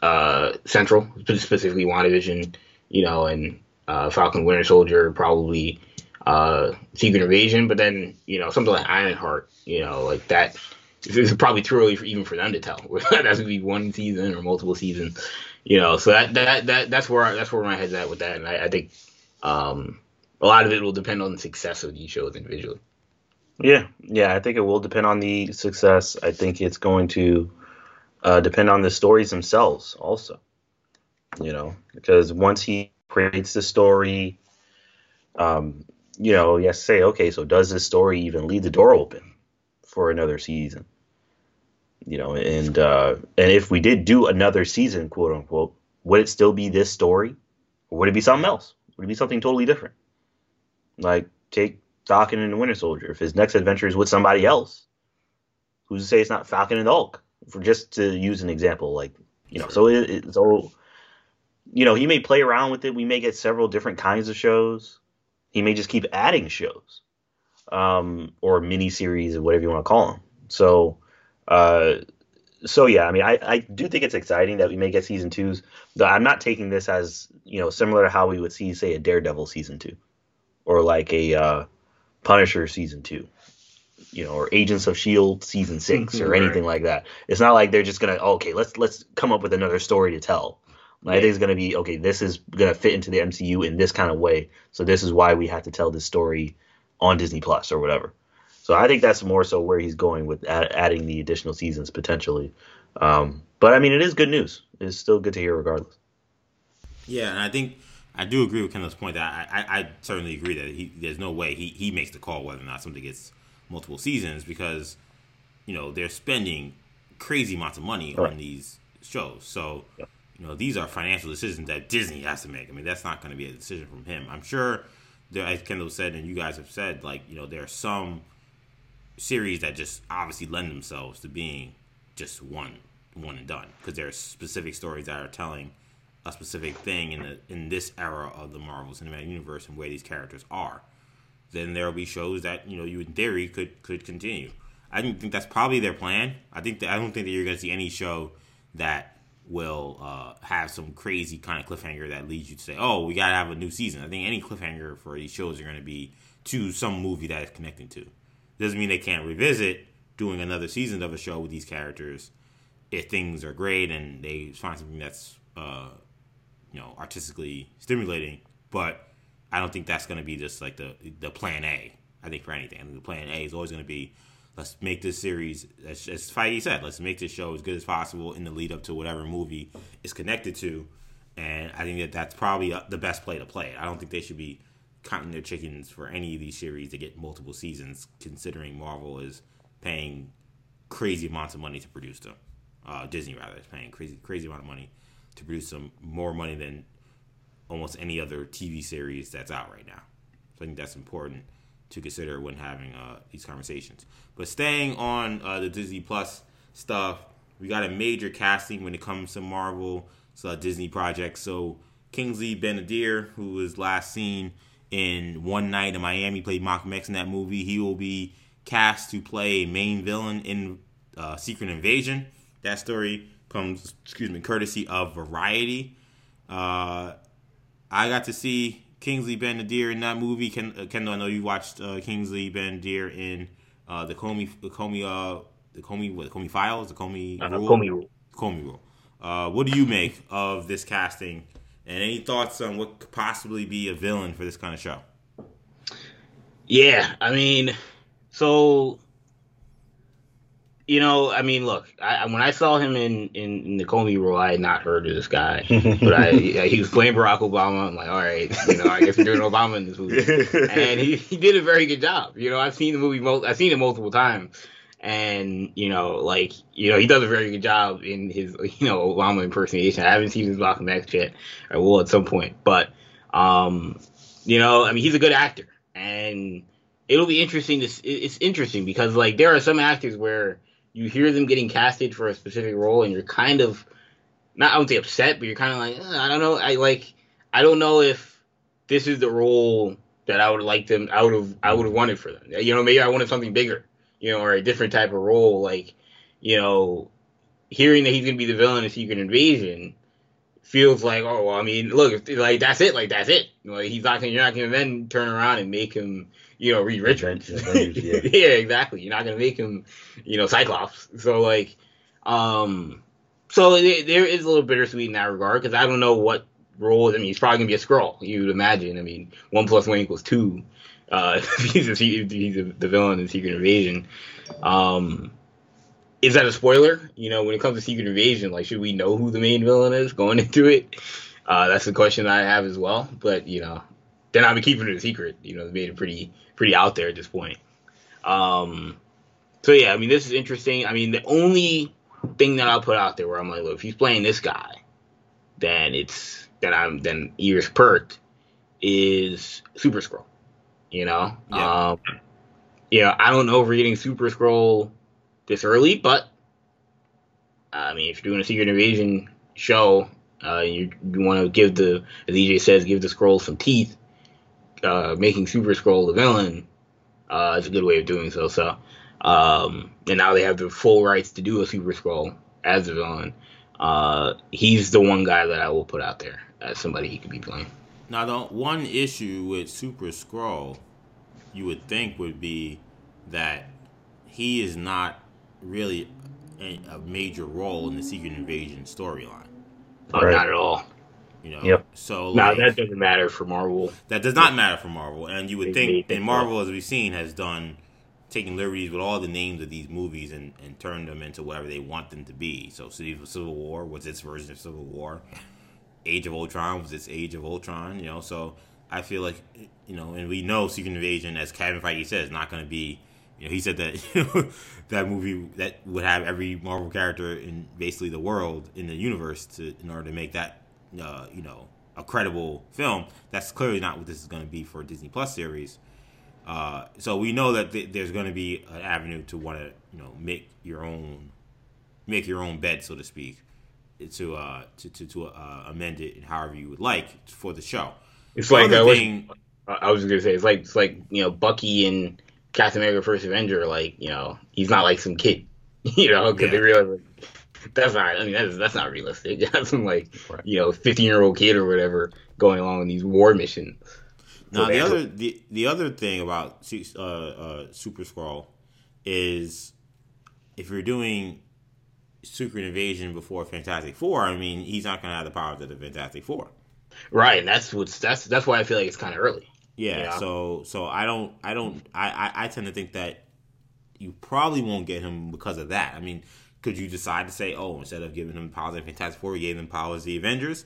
uh, central, specifically WandaVision, you know, and uh, Falcon Winter Soldier, probably uh, Secret Invasion, but then, you know, something like Ironheart, you know, like that. It's probably too early for even for them to tell. that's gonna be one season or multiple seasons, you know. So that that, that that's where that's where my head's at with that, and I, I think um, a lot of it will depend on the success of these shows individually. Yeah, yeah, I think it will depend on the success. I think it's going to uh, depend on the stories themselves, also. You know, because once he creates the story, um, you know, to say, okay, so does this story even leave the door open for another season? You know, and uh, and if we did do another season, quote unquote, would it still be this story, or would it be something else? Would it be something totally different? Like take Falcon and the Winter Soldier. If his next adventure is with somebody else, who's to say it's not Falcon and the Hulk? For just to use an example, like you know, so it, it's all you know, he may play around with it. We may get several different kinds of shows. He may just keep adding shows, um, or mini series or whatever you want to call them. So, uh, so yeah, I mean, I, I do think it's exciting that we may get season twos. Though I'm not taking this as you know similar to how we would see, say, a Daredevil season two, or like a uh, Punisher season two, you know, or Agents of Shield season six, or right. anything like that. It's not like they're just gonna okay, let's let's come up with another story to tell. I think it's going to be okay. This is going to fit into the MCU in this kind of way. So this is why we have to tell this story on Disney Plus or whatever. So I think that's more so where he's going with adding the additional seasons potentially. Um, but I mean, it is good news. It's still good to hear regardless. Yeah, and I think I do agree with Kendall's point that I, I, I certainly agree that he, there's no way he, he makes the call whether or not something gets multiple seasons because you know they're spending crazy amounts of money right. on these shows. So. Yep you know, these are financial decisions that Disney has to make. I mean, that's not going to be a decision from him. I'm sure, there, as Kendall said, and you guys have said, like, you know, there are some series that just obviously lend themselves to being just one, one and done, because there are specific stories that are telling a specific thing in the in this era of the Marvel Cinematic Universe and where these characters are. Then there will be shows that you know you in theory could could continue. I don't think that's probably their plan. I think that I don't think that you're going to see any show that will uh, have some crazy kind of cliffhanger that leads you to say, "Oh, we gotta have a new season." I think any cliffhanger for these shows are going to be to some movie that is connecting to. Doesn't mean they can't revisit doing another season of a show with these characters if things are great and they find something that's uh, you know artistically stimulating. But I don't think that's going to be just like the the plan A. I think for anything, I think the plan A is always going to be let's make this series as, as Feige said, let's make this show as good as possible in the lead up to whatever movie is connected to. And I think that that's probably uh, the best play to play. I don't think they should be counting their chickens for any of these series to get multiple seasons, considering Marvel is paying crazy amounts of money to produce them. Uh, Disney rather is paying crazy crazy amount of money to produce them, more money than almost any other TV series that's out right now. So I think that's important to consider when having uh, these conversations. But staying on uh, the Disney Plus stuff, we got a major casting when it comes to Marvel so Disney projects. So Kingsley Ben-Adir, who was last seen in One Night in Miami, played Malcolm X in that movie. He will be cast to play a main villain in uh, Secret Invasion. That story comes, excuse me, courtesy of Variety. Uh, I got to see Kingsley Ben-Adir in that movie. Ken, uh, Kendall, I know you watched uh, Kingsley Ben-Adir in uh, the Comey, the Comey, uh, the Comey, what, the Comey Files, the Comey uh, Rule. Comey Rule. Comey Rule. Uh, what do you make of this casting? And any thoughts on what could possibly be a villain for this kind of show? Yeah, I mean, so you know, I mean, look, I, when I saw him in, in, in the Comey role, I had not heard of this guy, but I he was playing Barack Obama. I'm like, all right, you know, I guess we're doing Obama in this movie, and he, he did a very good job. You know, I've seen the movie, I've seen it multiple times, and you know, like you know, he does a very good job in his you know Obama impersonation. I haven't seen his Malcolm X yet. I will at some point, but um, you know, I mean, he's a good actor, and it'll be interesting to. It's interesting because like there are some actors where you hear them getting casted for a specific role, and you're kind of not I would say upset, but you're kind of like eh, I don't know. I like I don't know if this is the role that I would like them. I would have I would have wanted for them. You know, maybe I wanted something bigger, you know, or a different type of role. Like you know, hearing that he's gonna be the villain in Secret Invasion feels like oh well, I mean look like that's it like that's it like he's not gonna you're not gonna then turn around and make him you know, Reed Richards. yeah. yeah, exactly. You're not gonna make him, you know, Cyclops. So like, um, so there is a little bittersweet in that regard because I don't know what role. I mean, he's probably gonna be a Skrull. You'd imagine. I mean, one plus one equals two. Uh, he's, a, he's a, the villain in Secret Invasion. Um, is that a spoiler? You know, when it comes to Secret Invasion, like, should we know who the main villain is going into it? Uh, that's the question I have as well. But you know, they're not keeping it a secret. You know, they made it pretty pretty out there at this point. Um, so yeah, I mean, this is interesting. I mean, the only thing that I'll put out there where I'm like, look, if he's playing this guy, then it's then I'm then ears perked is Super Skrull. You know, yeah. um, yeah, I don't know if we're getting Super Skrull this early, but I mean, if you're doing a Secret Invasion show, uh, you, you want to give the, as EJ says, give the Skrull some teeth. Uh, making Super Skrull the villain uh, is a good way of doing so. So, um, and now they have the full rights to do a Super Skrull as a villain. Uh, he's the one guy that I will put out there as somebody he could be playing. Now, the one issue with Super Skrull, you would think would be that he is not really a, a major role in the Secret Invasion storyline. Oh, right. not at all. You know, yep. So like, no, that doesn't matter for Marvel. That does not matter for Marvel, and you would think, and Marvel, as we've seen, has done taking liberties with all the names of these movies and, and turned them into whatever they want them to be. So, Civil War was its version of Civil War. Age of Ultron was its Age of Ultron. You know, so I feel like you know, and we know Secret Invasion, as Kevin Feige says, not going to be. You know, he said that you know, that movie that would have every Marvel character in basically the world in the universe to in order to make that uh, you know a credible film. That's clearly not what this is going to be for a Disney Plus series. Uh, so we know that th- there's going to be an avenue to want to you know make your own make your own bed, so to speak, to uh, to to, to uh, amend it however you would like for the show. It's the like thing, was, I was gonna say it's like it's like you know Bucky and Captain America: First Avenger. Like you know he's not like some kid, you know, because yeah. they realize like, that's not. I mean, that's that's not realistic. That's some like right. you know, fifteen year old kid or whatever going along on these war missions. Now the other the, the other thing about uh, uh, Super Skrull is if you're doing Secret Invasion before Fantastic Four, I mean, he's not going to have the powers of the Fantastic Four. Right, and that's what's that's that's why I feel like it's kind of early. Yeah, yeah, So so I don't I don't I, I I tend to think that you probably won't get him because of that. I mean, could you decide to say, oh, instead of giving him powers of Fantastic Four, we gave him powers of the Avengers?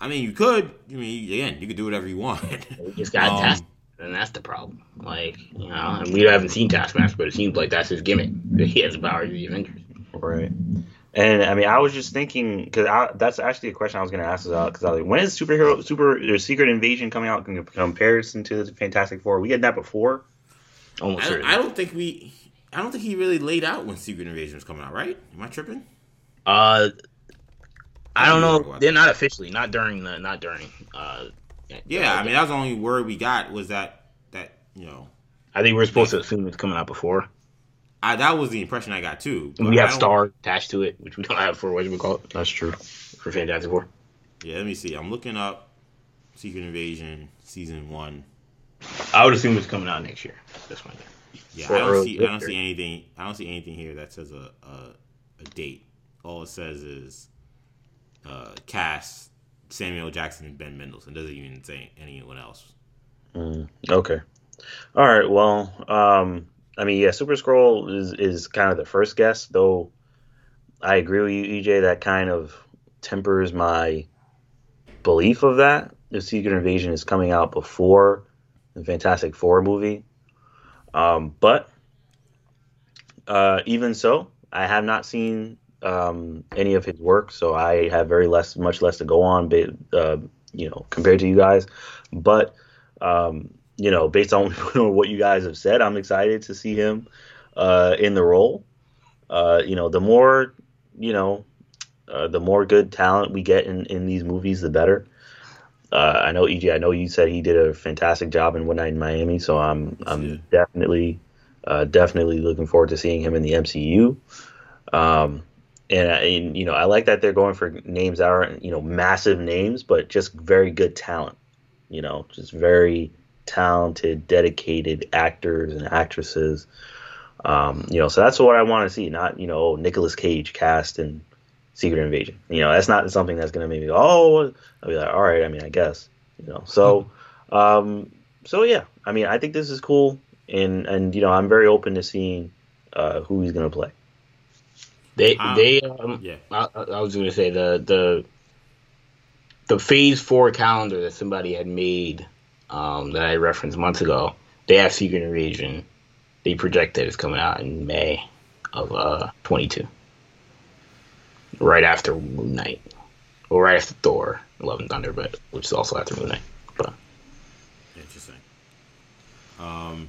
I mean, you could. I mean, again, you could do whatever you want. we just got um, Task, and that's the problem. Like, you know, and we haven't seen Taskmaster, but it seems like that's his gimmick. That he has the powers of the Avengers. Right. And I mean, I was just thinking because that's actually a question I was going to ask because I was like, when is superhero super or Secret Invasion coming out in comparison to the Fantastic Four? We had that before. Almost. I don't, I don't think we. I don't think he really laid out when Secret Invasion was coming out. Right? Am I tripping? Uh, I don't know. They're not officially, not during the, not during. Uh, yeah, I mean that was the only word we got was that that you know. I think we're supposed to assume it's coming out before. I, that was the impression I got too. we have Star attached to it, which we don't have for what we call it. That's true for Fantastic Four. Yeah, let me see. I'm looking up Secret Invasion season one. I would assume it's coming out next year. That's my one. Yeah, I don't see. I don't see anything. I don't see anything here that says a a, a date. All it says is uh, cast Samuel Jackson and Ben Mendelsohn. Doesn't even say anyone else. Mm, okay. All right. Well, um, I mean, yeah, Super Skrull is is kind of the first guess, though. I agree with you, EJ. That kind of tempers my belief of that. The Secret Invasion is coming out before the Fantastic Four movie, um, but uh, even so, I have not seen um, any of his work, so I have very less, much less to go on, uh, you know, compared to you guys. But um, you know, based on what you guys have said, I'm excited to see him uh, in the role. Uh, you know, the more, you know, uh, the more good talent we get in, in these movies, the better. Uh, I know EJ. I know you said he did a fantastic job in One Night in Miami, so I'm I'm yeah. definitely uh, definitely looking forward to seeing him in the MCU. Um, and, and you know, I like that they're going for names that aren't you know massive names, but just very good talent. You know, just very talented, dedicated actors and actresses. Um, you know, so that's what I want to see. Not you know, Nicolas Cage cast in Secret Invasion. You know, that's not something that's going to make me go, oh, I'll be like, all right. I mean, I guess. You know, so, um, so yeah. I mean, I think this is cool, and and you know, I'm very open to seeing uh, who he's going to play. They um, they um, yeah. I, I was going to say the the the Phase Four calendar that somebody had made um, that I referenced months ago, they have Secret Invasion. They project that it's coming out in May of uh 22, right after Moon Knight, or right after Thor: Love and Thunder, but which is also after Moon Knight. But interesting. Um,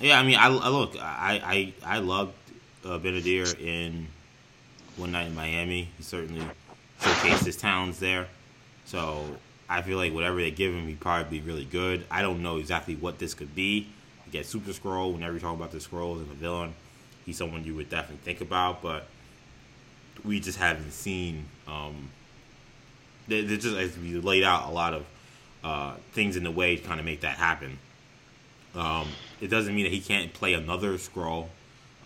yeah, I mean, I, I look, I I I loved uh, in One Night in Miami. He certainly showcased his talents there. So I feel like whatever they give him, he probably be really good. I don't know exactly what this could be. You get Super Skrull. Whenever you talk about the Skrulls and the villain, he's someone you would definitely think about. But we just haven't seen. Um, they, just as we laid out a lot of uh, things in the way to kind of make that happen. Um, it doesn't mean that he can't play another Skrull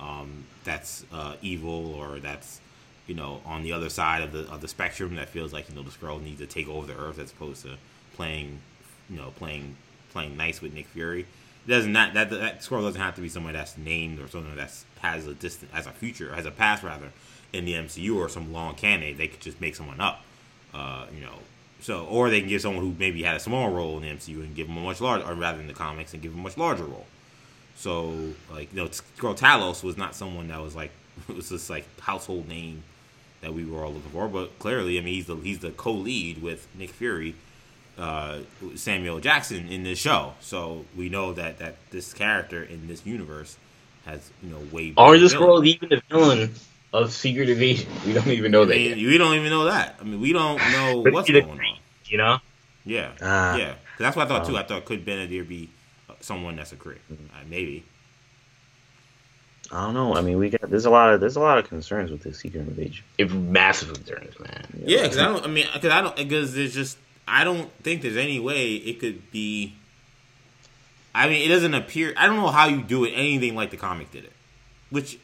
um, that's uh, evil or that's you know, on the other side of the of the spectrum that feels like you know the Skrull needs to take over the Earth as opposed to playing, you know, playing playing nice with Nick Fury. It doesn't that that that Skrull doesn't have to be somebody that's named or something that's has a distant as a future has a past rather in the MCU or some long canon. They could just make someone up, uh, you know. So or they can give someone who maybe had a small role in the MCU and give them a much larger, or rather in the comics and give them a much larger role. So like you know, Skrull Talos was not someone that was like it was just like household name that we were all looking for. But clearly, I mean, he's the he's the co-lead with Nick Fury, uh, Samuel Jackson in this show. So we know that that this character in this universe has you know way. Are the Skrulls even the villain of Secret Invasion? We don't even know I mean, that. We don't even know that. I mean, we don't know what's going on. You know? Yeah, uh, yeah. That's what I thought too. I thought could Benadir be someone that's a Kree? Mm-hmm. Uh, maybe. I don't know. I mean, we got there's a lot of there's a lot of concerns with this secret invasion. It's massive concerns, man. Yeah, because I don't. I mean, because I don't. Because there's just I don't think there's any way it could be. I mean, it doesn't appear. I don't know how you do it anything like the comic did it, which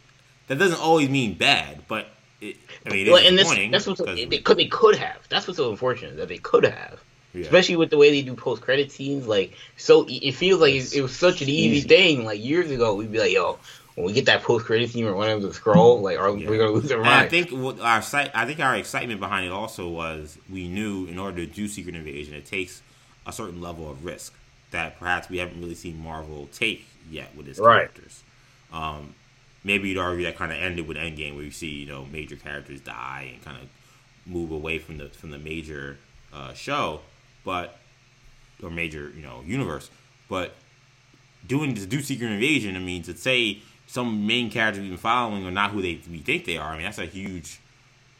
that doesn't always mean bad, but it, I mean, well, and this, that's what they could they could have. That's what's so unfortunate that they could have. Yeah. Especially with the way they do post credit scenes, like so, it feels like it, it was such an easy, easy, thing. Like years ago, we'd be like, "Yo, when we get that post credit scene or whenever the Skrull, like, are yeah. we gonna lose our mind? I think what our I think our excitement behind it also was we knew in order to do Secret Invasion, it takes a certain level of risk that perhaps we haven't really seen Marvel take yet with its right. characters. Um, maybe you'd argue that kind of ended with Endgame, where you see you know major characters die and kind of move away from the from the major uh, show, but or major you know universe. But doing to do Secret Invasion, I mean, to say some main characters we've been following are not who they we think they are. I mean, that's a huge,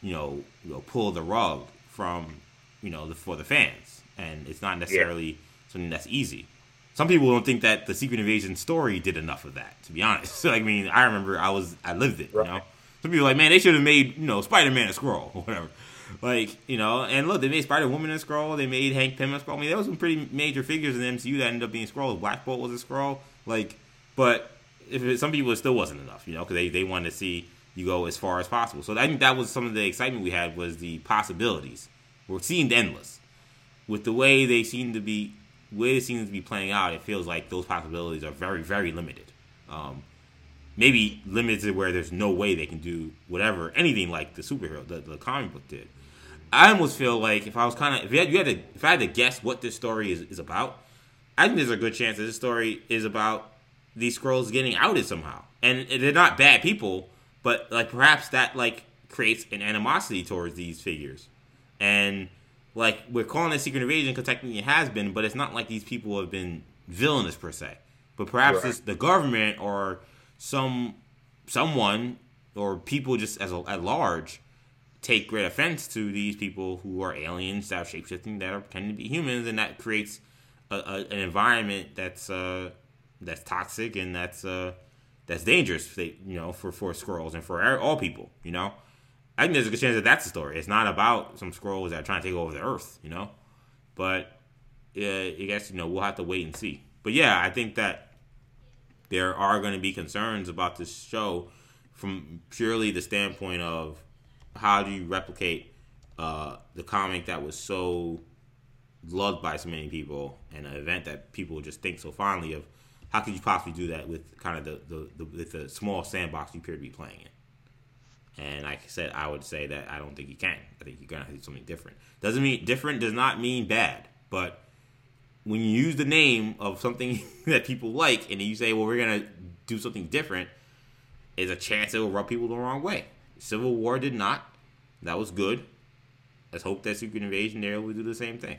you know, you know, pull the rug from, you know, the, for the fans, and it's not necessarily yeah. something that's easy. Some people don't think that the Secret Invasion story did enough of that. To be honest, so, I mean, I remember I was I lived it. Right. You know, some people are like, man, they should have made you know Spider Man a Skrull or whatever. Like you know, and look, they made Spider Woman a Skrull. They made Hank Pym a Skrull. I mean, there was some pretty major figures in the MCU that ended up being Skrulls. Black Bolt was a Skrull. Like, but if it, some people it still wasn't enough, you know, because they, they wanted to see you go as far as possible. So I think that was some of the excitement we had was the possibilities. Were seemed endless. With the way they seem to be, way it seems to be playing out, it feels like those possibilities are very, very limited. Um, maybe limited to where there's no way they can do whatever, anything like the superhero, the, the comic book did. I almost feel like if I was kind of, if you had, you had to, if I had to guess what this story is, is about, I think there's a good chance that this story is about these Skrulls getting outed somehow. And they're not bad people, but like perhaps that like creates an animosity towards these figures. And like we're calling it secret invasion because technically it has been, but it's not like these people have been villainous per se. But perhaps right. it's the government or some someone or people just as a, at large take great offense to these people who are aliens that are shapeshifting that are pretending to be humans, and that creates a, a, an environment that's uh, that's toxic and that's uh that's dangerous. you know, for for Skrulls and for all people. You know, I think there's a good chance that that's the story. It's not about some Skrulls that are trying to take over the Earth. You know, but uh, I guess you know we'll have to wait and see. But yeah, I think that there are going to be concerns about this show from purely the standpoint of how do you replicate uh, the comic that was so loved by so many people and an event that people just think so fondly of how could you possibly do that with kind of the, the, the with the small sandbox you appear to be playing in? And like I said, I would say that I don't think you can. I think you're gonna do something different. Doesn't mean different does not mean bad, but when you use the name of something that people like and you say, well, we're gonna do something different, is a chance it will rub people the wrong way. Civil War did not. That was good. Let's hope that Secret Invasion there will do the same thing.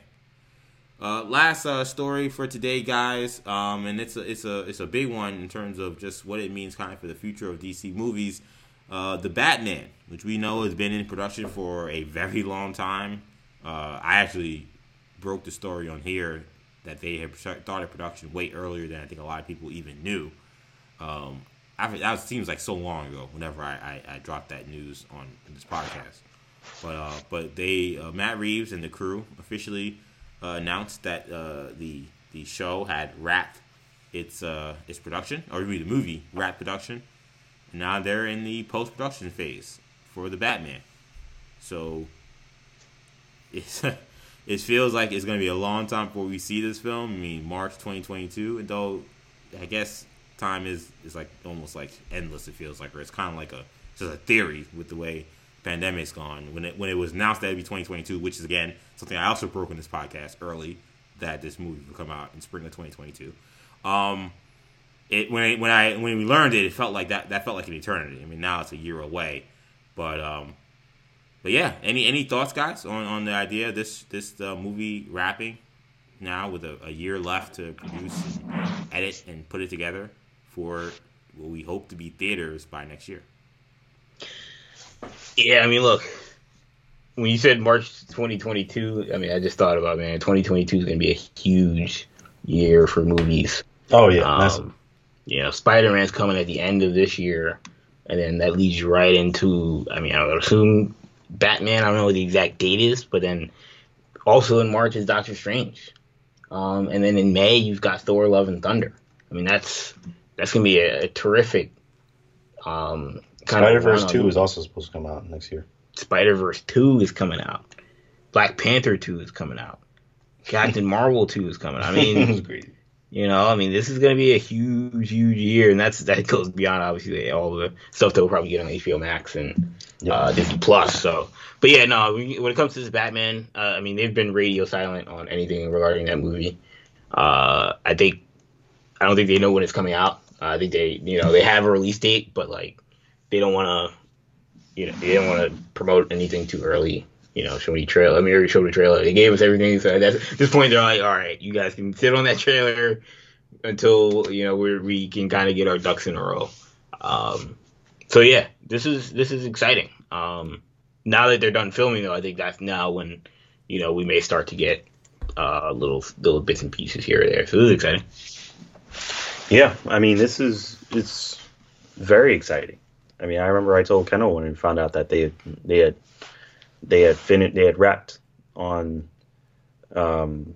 Uh, last uh, story for today, guys, um, and it's a it's a it's a big one in terms of just what it means kind of for the future of DC movies. Uh, the Batman, which we know has been in production for a very long time. Uh, I actually broke the story on here that they had started production way earlier than I think a lot of people even knew. Um, that seems like so long ago. Whenever I, I, I dropped that news on this podcast, but uh, but they uh, Matt Reeves and the crew officially uh, announced that uh, the the show had wrapped its uh, its production, or maybe the movie wrapped production. Now they're in the post production phase for the Batman. So it's it feels like it's going to be a long time before we see this film. I mean, March 2022, and though I guess time is is like almost like endless. It feels like, or it's kind of like a just a theory with the way pandemic's gone. When it when it was announced that it'd be 2022, which is again something I also broke in this podcast early that this movie would come out in spring of 2022. Um, it when I, when I when we learned it, it felt like that that felt like an eternity. I mean, now it's a year away, but um, but yeah, any any thoughts, guys, on, on the idea of this this uh, movie wrapping now with a, a, year left to produce, and edit, and put it together for what we hope to be theaters by next year. Yeah, I mean, look, when you said March 2022, I mean, I just thought about man, 2022 is going to be a huge year for movies. Oh yeah, um, you know, Spider Man's coming at the end of this year, and then that leads you right into. I mean, I would assume Batman. I don't know what the exact date is, but then also in March is Doctor Strange, um, and then in May you've got Thor: Love and Thunder. I mean, that's that's gonna be a, a terrific. Um, Spider Verse Two is also supposed to come out next year. Spider Verse Two is coming out. Black Panther Two is coming out. Captain Marvel Two is coming. Out. I mean, you know, I mean, this is going to be a huge, huge year, and that's that goes beyond obviously all the stuff that we'll probably get on HBO Max and uh, Disney Plus. So, but yeah, no, when it comes to this Batman, uh, I mean, they've been radio silent on anything regarding that movie. Uh, I think, I don't think they know when it's coming out. I think they, you know, they have a release date, but like, they don't want to, you know, they don't want to promote anything too early you know, show me trailer. I mean, already showed the trailer. They gave us everything. So at this point, they're like, all right, you guys can sit on that trailer until you know we we can kind of get our ducks in a row. Um, so yeah, this is this is exciting. Um, now that they're done filming, though, I think that's now when you know we may start to get uh, little little bits and pieces here or there. So this is exciting. Yeah, I mean, this is it's very exciting. I mean, I remember I told Kendall when we found out that they they had they had finished they had wrapped on um,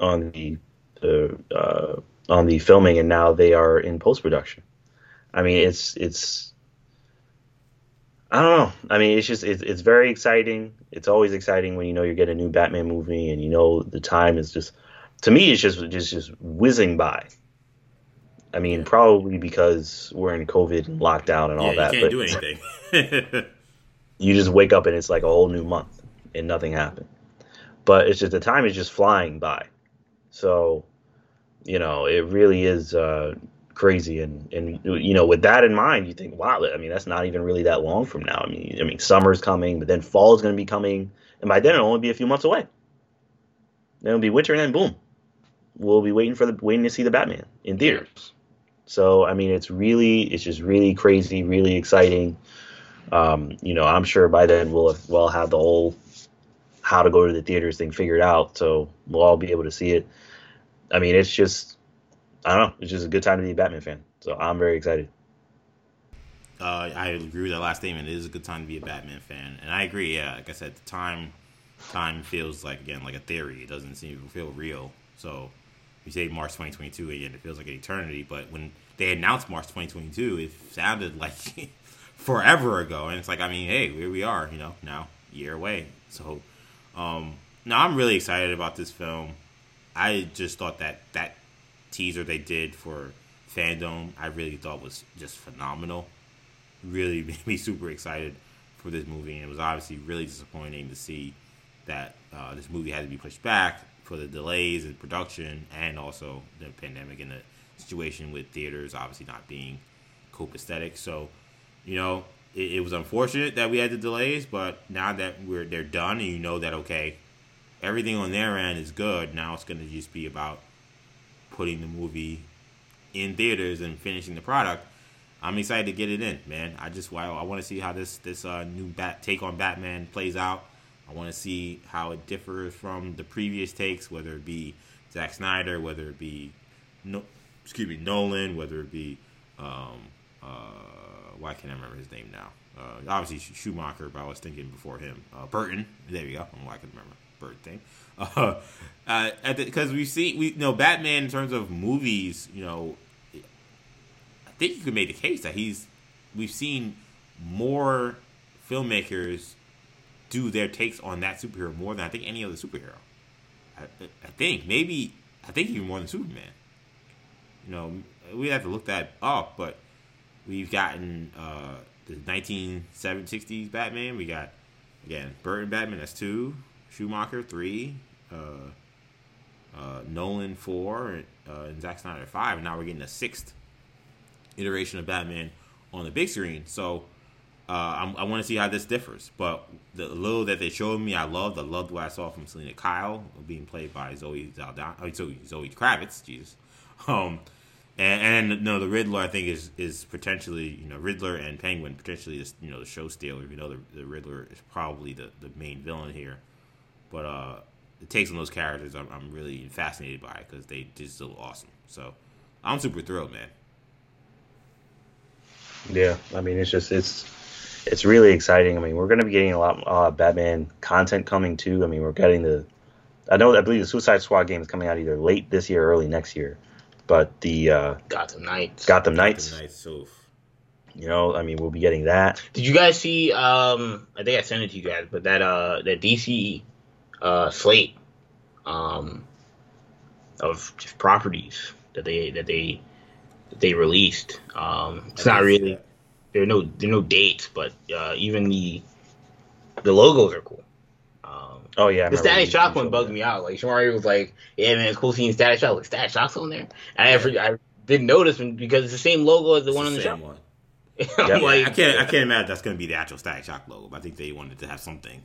on the the uh, on the filming and now they are in post production. I mean it's it's I don't know. I mean it's just it's, it's very exciting. It's always exciting when you know you're getting a new Batman movie and you know the time is just to me it's just just just whizzing by. I mean, probably because we're in COVID and lockdown and all yeah, that. You can't do anything. you just wake up and it's like a whole new month and nothing happened. But it's just the time is just flying by. So, you know, it really is uh, crazy. And, and, you know, with that in mind, you think, wow, I mean, that's not even really that long from now. I mean, I mean, summer's coming, but then fall is going to be coming. And by then it'll only be a few months away. Then it'll be winter and then boom. We'll be waiting for the, waiting to see the Batman in theaters. So, I mean, it's really, it's just really crazy, really exciting. Um, you know, I'm sure by then we'll have, we'll have the whole how to go to the theaters thing figured out, so we'll all be able to see it. I mean, it's just I don't know, it's just a good time to be a Batman fan. So I'm very excited. Uh, I agree with that last statement. It is a good time to be a Batman fan, and I agree. Yeah, like I said, the time time feels like again like a theory. It doesn't seem to feel real. So you say March 2022 again, it feels like an eternity. But when they announced March 2022, it sounded like forever ago. And it's like, I mean, hey, here we are, you know, now year away. So, um, now I'm really excited about this film. I just thought that that teaser they did for fandom, I really thought was just phenomenal. Really made me super excited for this movie, and it was obviously really disappointing to see that uh, this movie had to be pushed back for the delays in production and also the pandemic and the situation with theaters obviously not being copacetic. So, you know, it, it was unfortunate that we had the delays, but now that we're they're done and you know that okay, everything on their end is good. Now it's going to just be about putting the movie in theaters and finishing the product. I'm excited to get it in, man. I just wow, I want to see how this this uh, new bat take on Batman plays out. I want to see how it differs from the previous takes, whether it be Zack Snyder, whether it be no, excuse me, Nolan, whether it be um, uh, why can't I remember his name now? Uh, obviously Schumacher, but I was thinking before him, uh, Burton. There you go. I don't I can remember Burton thing. Uh, because we see we you know Batman in terms of movies, you know, I think you could make the case that he's we've seen more filmmakers do their takes on that superhero more than I think any other superhero. I, I think maybe I think even more than Superman. You know, we have to look that up, but we've gotten uh, the 1960s Batman. We got again Burton Batman. That's two. Schumacher three. Uh, uh, Nolan four, uh, and Zack Snyder five. And now we're getting a sixth iteration of Batman on the big screen. So uh, i want to see how this differs. But the little that they showed me, I loved. I loved what I saw from Selina Kyle being played by Zoe Saldana. Oh, Zoe, Zoe Kravitz. Jesus. Um, and, and no, the Riddler I think is is potentially you know Riddler and Penguin potentially is you know the show stealer. You know the, the Riddler is probably the, the main villain here, but uh, the takes on those characters I'm, I'm really fascinated by because they just so awesome. So I'm super thrilled, man. Yeah, I mean it's just it's it's really exciting. I mean, we're going to be getting a lot uh, Batman content coming too. I mean, we're getting the. I know. I believe the Suicide Squad game is coming out either late this year or early next year. But the uh, Gotham Knights. Gotham Knights. Gotham Knights. So. You know, I mean, we'll be getting that. Did you guys see? Um, I think I sent it to you guys, but that uh, that DC uh, slate um, of just properties that they that they that they released. Um, it's not really there are no there are no dates, but uh, even the the logos are cool. Oh yeah, the Static Shock one bugged me out. Like Shamari was like, "Yeah, man, it's cool seeing Static Shock. Like Static Shock's on there." And I, I didn't notice because it's the same logo as the it's one the on the show. One. yeah, like, I can't I can't imagine that's going to be the actual Static Shock logo, but I think they wanted to have something.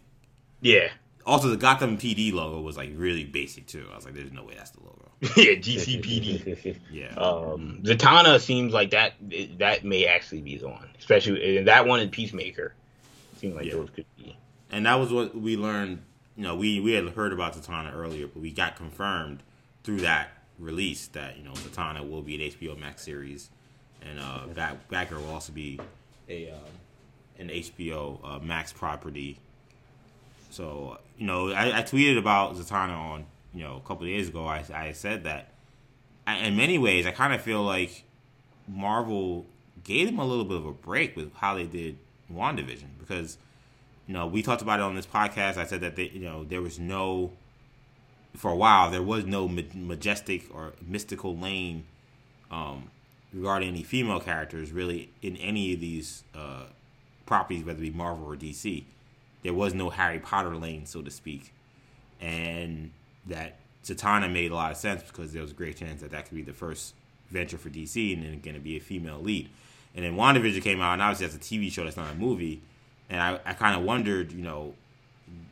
Yeah. Also, the Gotham PD logo was like really basic too. I was like, "There's no way that's the logo." yeah, GCPD. yeah. Um, Zatanna seems like that. That may actually be the one, especially and that one in Peacemaker. Seems like yeah. those could be. And that was what we learned. You know, we we had heard about Zatanna earlier, but we got confirmed through that release that you know Zatanna will be an HBO Max series, and uh, Bat- Batgirl will also be a uh, an HBO uh, Max property. So you know, I, I tweeted about Zatanna on you know a couple days ago, I, I said that. I, in many ways I kind of feel like Marvel gave them a little bit of a break with how they did WandaVision because you know we talked about it on this podcast. I said that they, you know there was no for a while there was no majestic or mystical lane um, regarding any female characters really in any of these uh, properties, whether it be Marvel or DC. There was no Harry Potter lane, so to speak, and that Zatanna made a lot of sense because there was a great chance that that could be the first venture for DC and then going to be a female lead. And then WandaVision came out, and obviously that's a TV show, that's not a movie. And I, I kind of wondered, you know,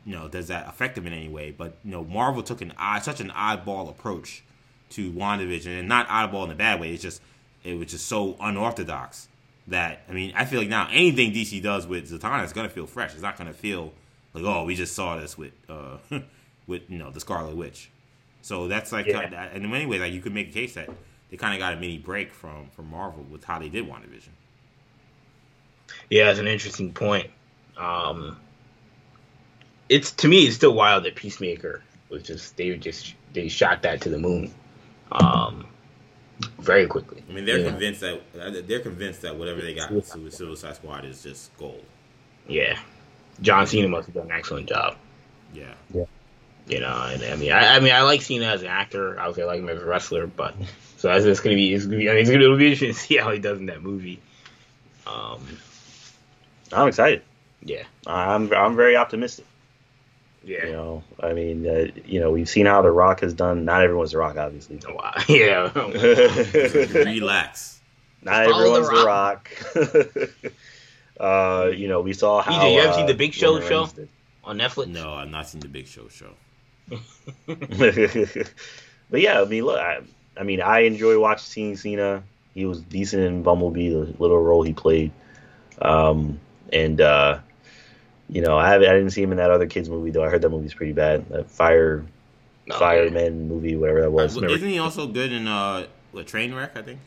you know, does that affect them in any way? But you know, Marvel took an odd, such an oddball approach to WandaVision, and not oddball in a bad way. It's just it was just so unorthodox that I mean, I feel like now anything DC does with Zatanna is gonna feel fresh. It's not gonna feel like oh, we just saw this with uh, with you know the Scarlet Witch. So that's like, yeah. kind of, and in many ways, like you could make a case that they kind of got a mini break from from Marvel with how they did WandaVision. Yeah, it's an interesting point. Um, it's to me, it's still wild that Peacemaker was just they just they shot that to the moon, um, very quickly. I mean, they're yeah. convinced that they're convinced that whatever they got with Suicide Squad is just gold. Yeah, John Cena must have done an excellent job. Yeah. Yeah. You know, and I mean, I, I mean, I like Cena as an actor. Obviously, I like him as a wrestler, but so that's it's gonna be, it's gonna be, I mean, it's gonna, it'll be interesting to see how he does in that movie. Um, I'm excited. Yeah, I'm, I'm very optimistic. Yeah. You know, I mean, uh, you know, we've seen how The Rock has done. Not everyone's The Rock, obviously. Oh, Wow. Yeah. Relax. Not Follow everyone's The The Rock. uh, you know, we saw how. EJ, you ever seen uh, The Big Show Roman show? Did. On Netflix. No, I've not seen the Big Show show. but yeah, I mean, look, I, I mean, I enjoy watching seeing Cena. He was decent in Bumblebee, the little role he played. Um, and uh, you know, I haven't, I didn't see him in that other kids movie though. I heard that movie's pretty bad. That Fire No, Fireman movie, whatever that was. Well, Isn't he also good in uh, a train wreck? I think.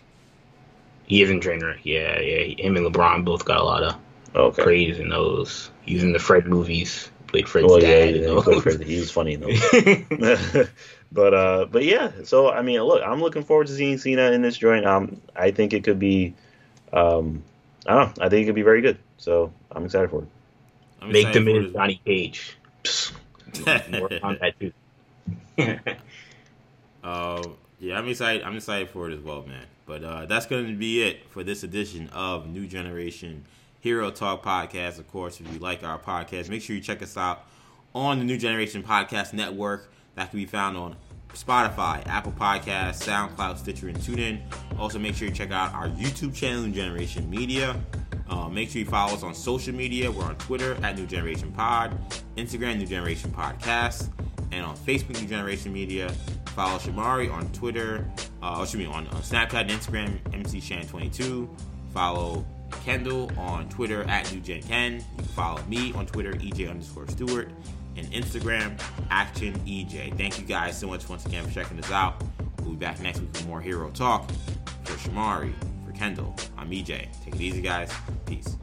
He is in Trainwreck. Yeah, yeah. Him and LeBron both got a lot of okay. praise in those. He's in the Fred movies. Played Fred's Well, yeah, dad. yeah, in he, played those. for- he was funny in those. but uh, but yeah. So I mean, look, I'm looking forward to seeing Cena in this joint. Um, I think it could be, um, I don't know. I think it could be very good. So I'm excited for it. Make the excited for Miz Johnny Cage. Work this- on that too. Uh, yeah, I'm excited. I'm excited for it as well, man. But uh, that's going to be it for this edition of New Generation Hero Talk Podcast. Of course, if you like our podcast, make sure you check us out on the New Generation Podcast Network. That can be found on Spotify, Apple Podcasts, SoundCloud, Stitcher, and TuneIn. Also, make sure you check out our YouTube channel, New Generation Media. Uh, make sure you follow us on social media. We're on Twitter at New Generation Pod, Instagram New Generation Podcast, and on Facebook New Generation Media. Follow Shamari on Twitter, uh, excuse me, on, on Snapchat and Instagram, MCShan22. Follow Kendall on Twitter at NewGenKen. You can follow me on Twitter, EJ underscore Stewart, and Instagram, Action EJ. Thank you guys so much once again for checking us out. We'll be back next week with more Hero Talk. For Shamari, Kendall, I'm EJ. Take it easy, guys. Peace.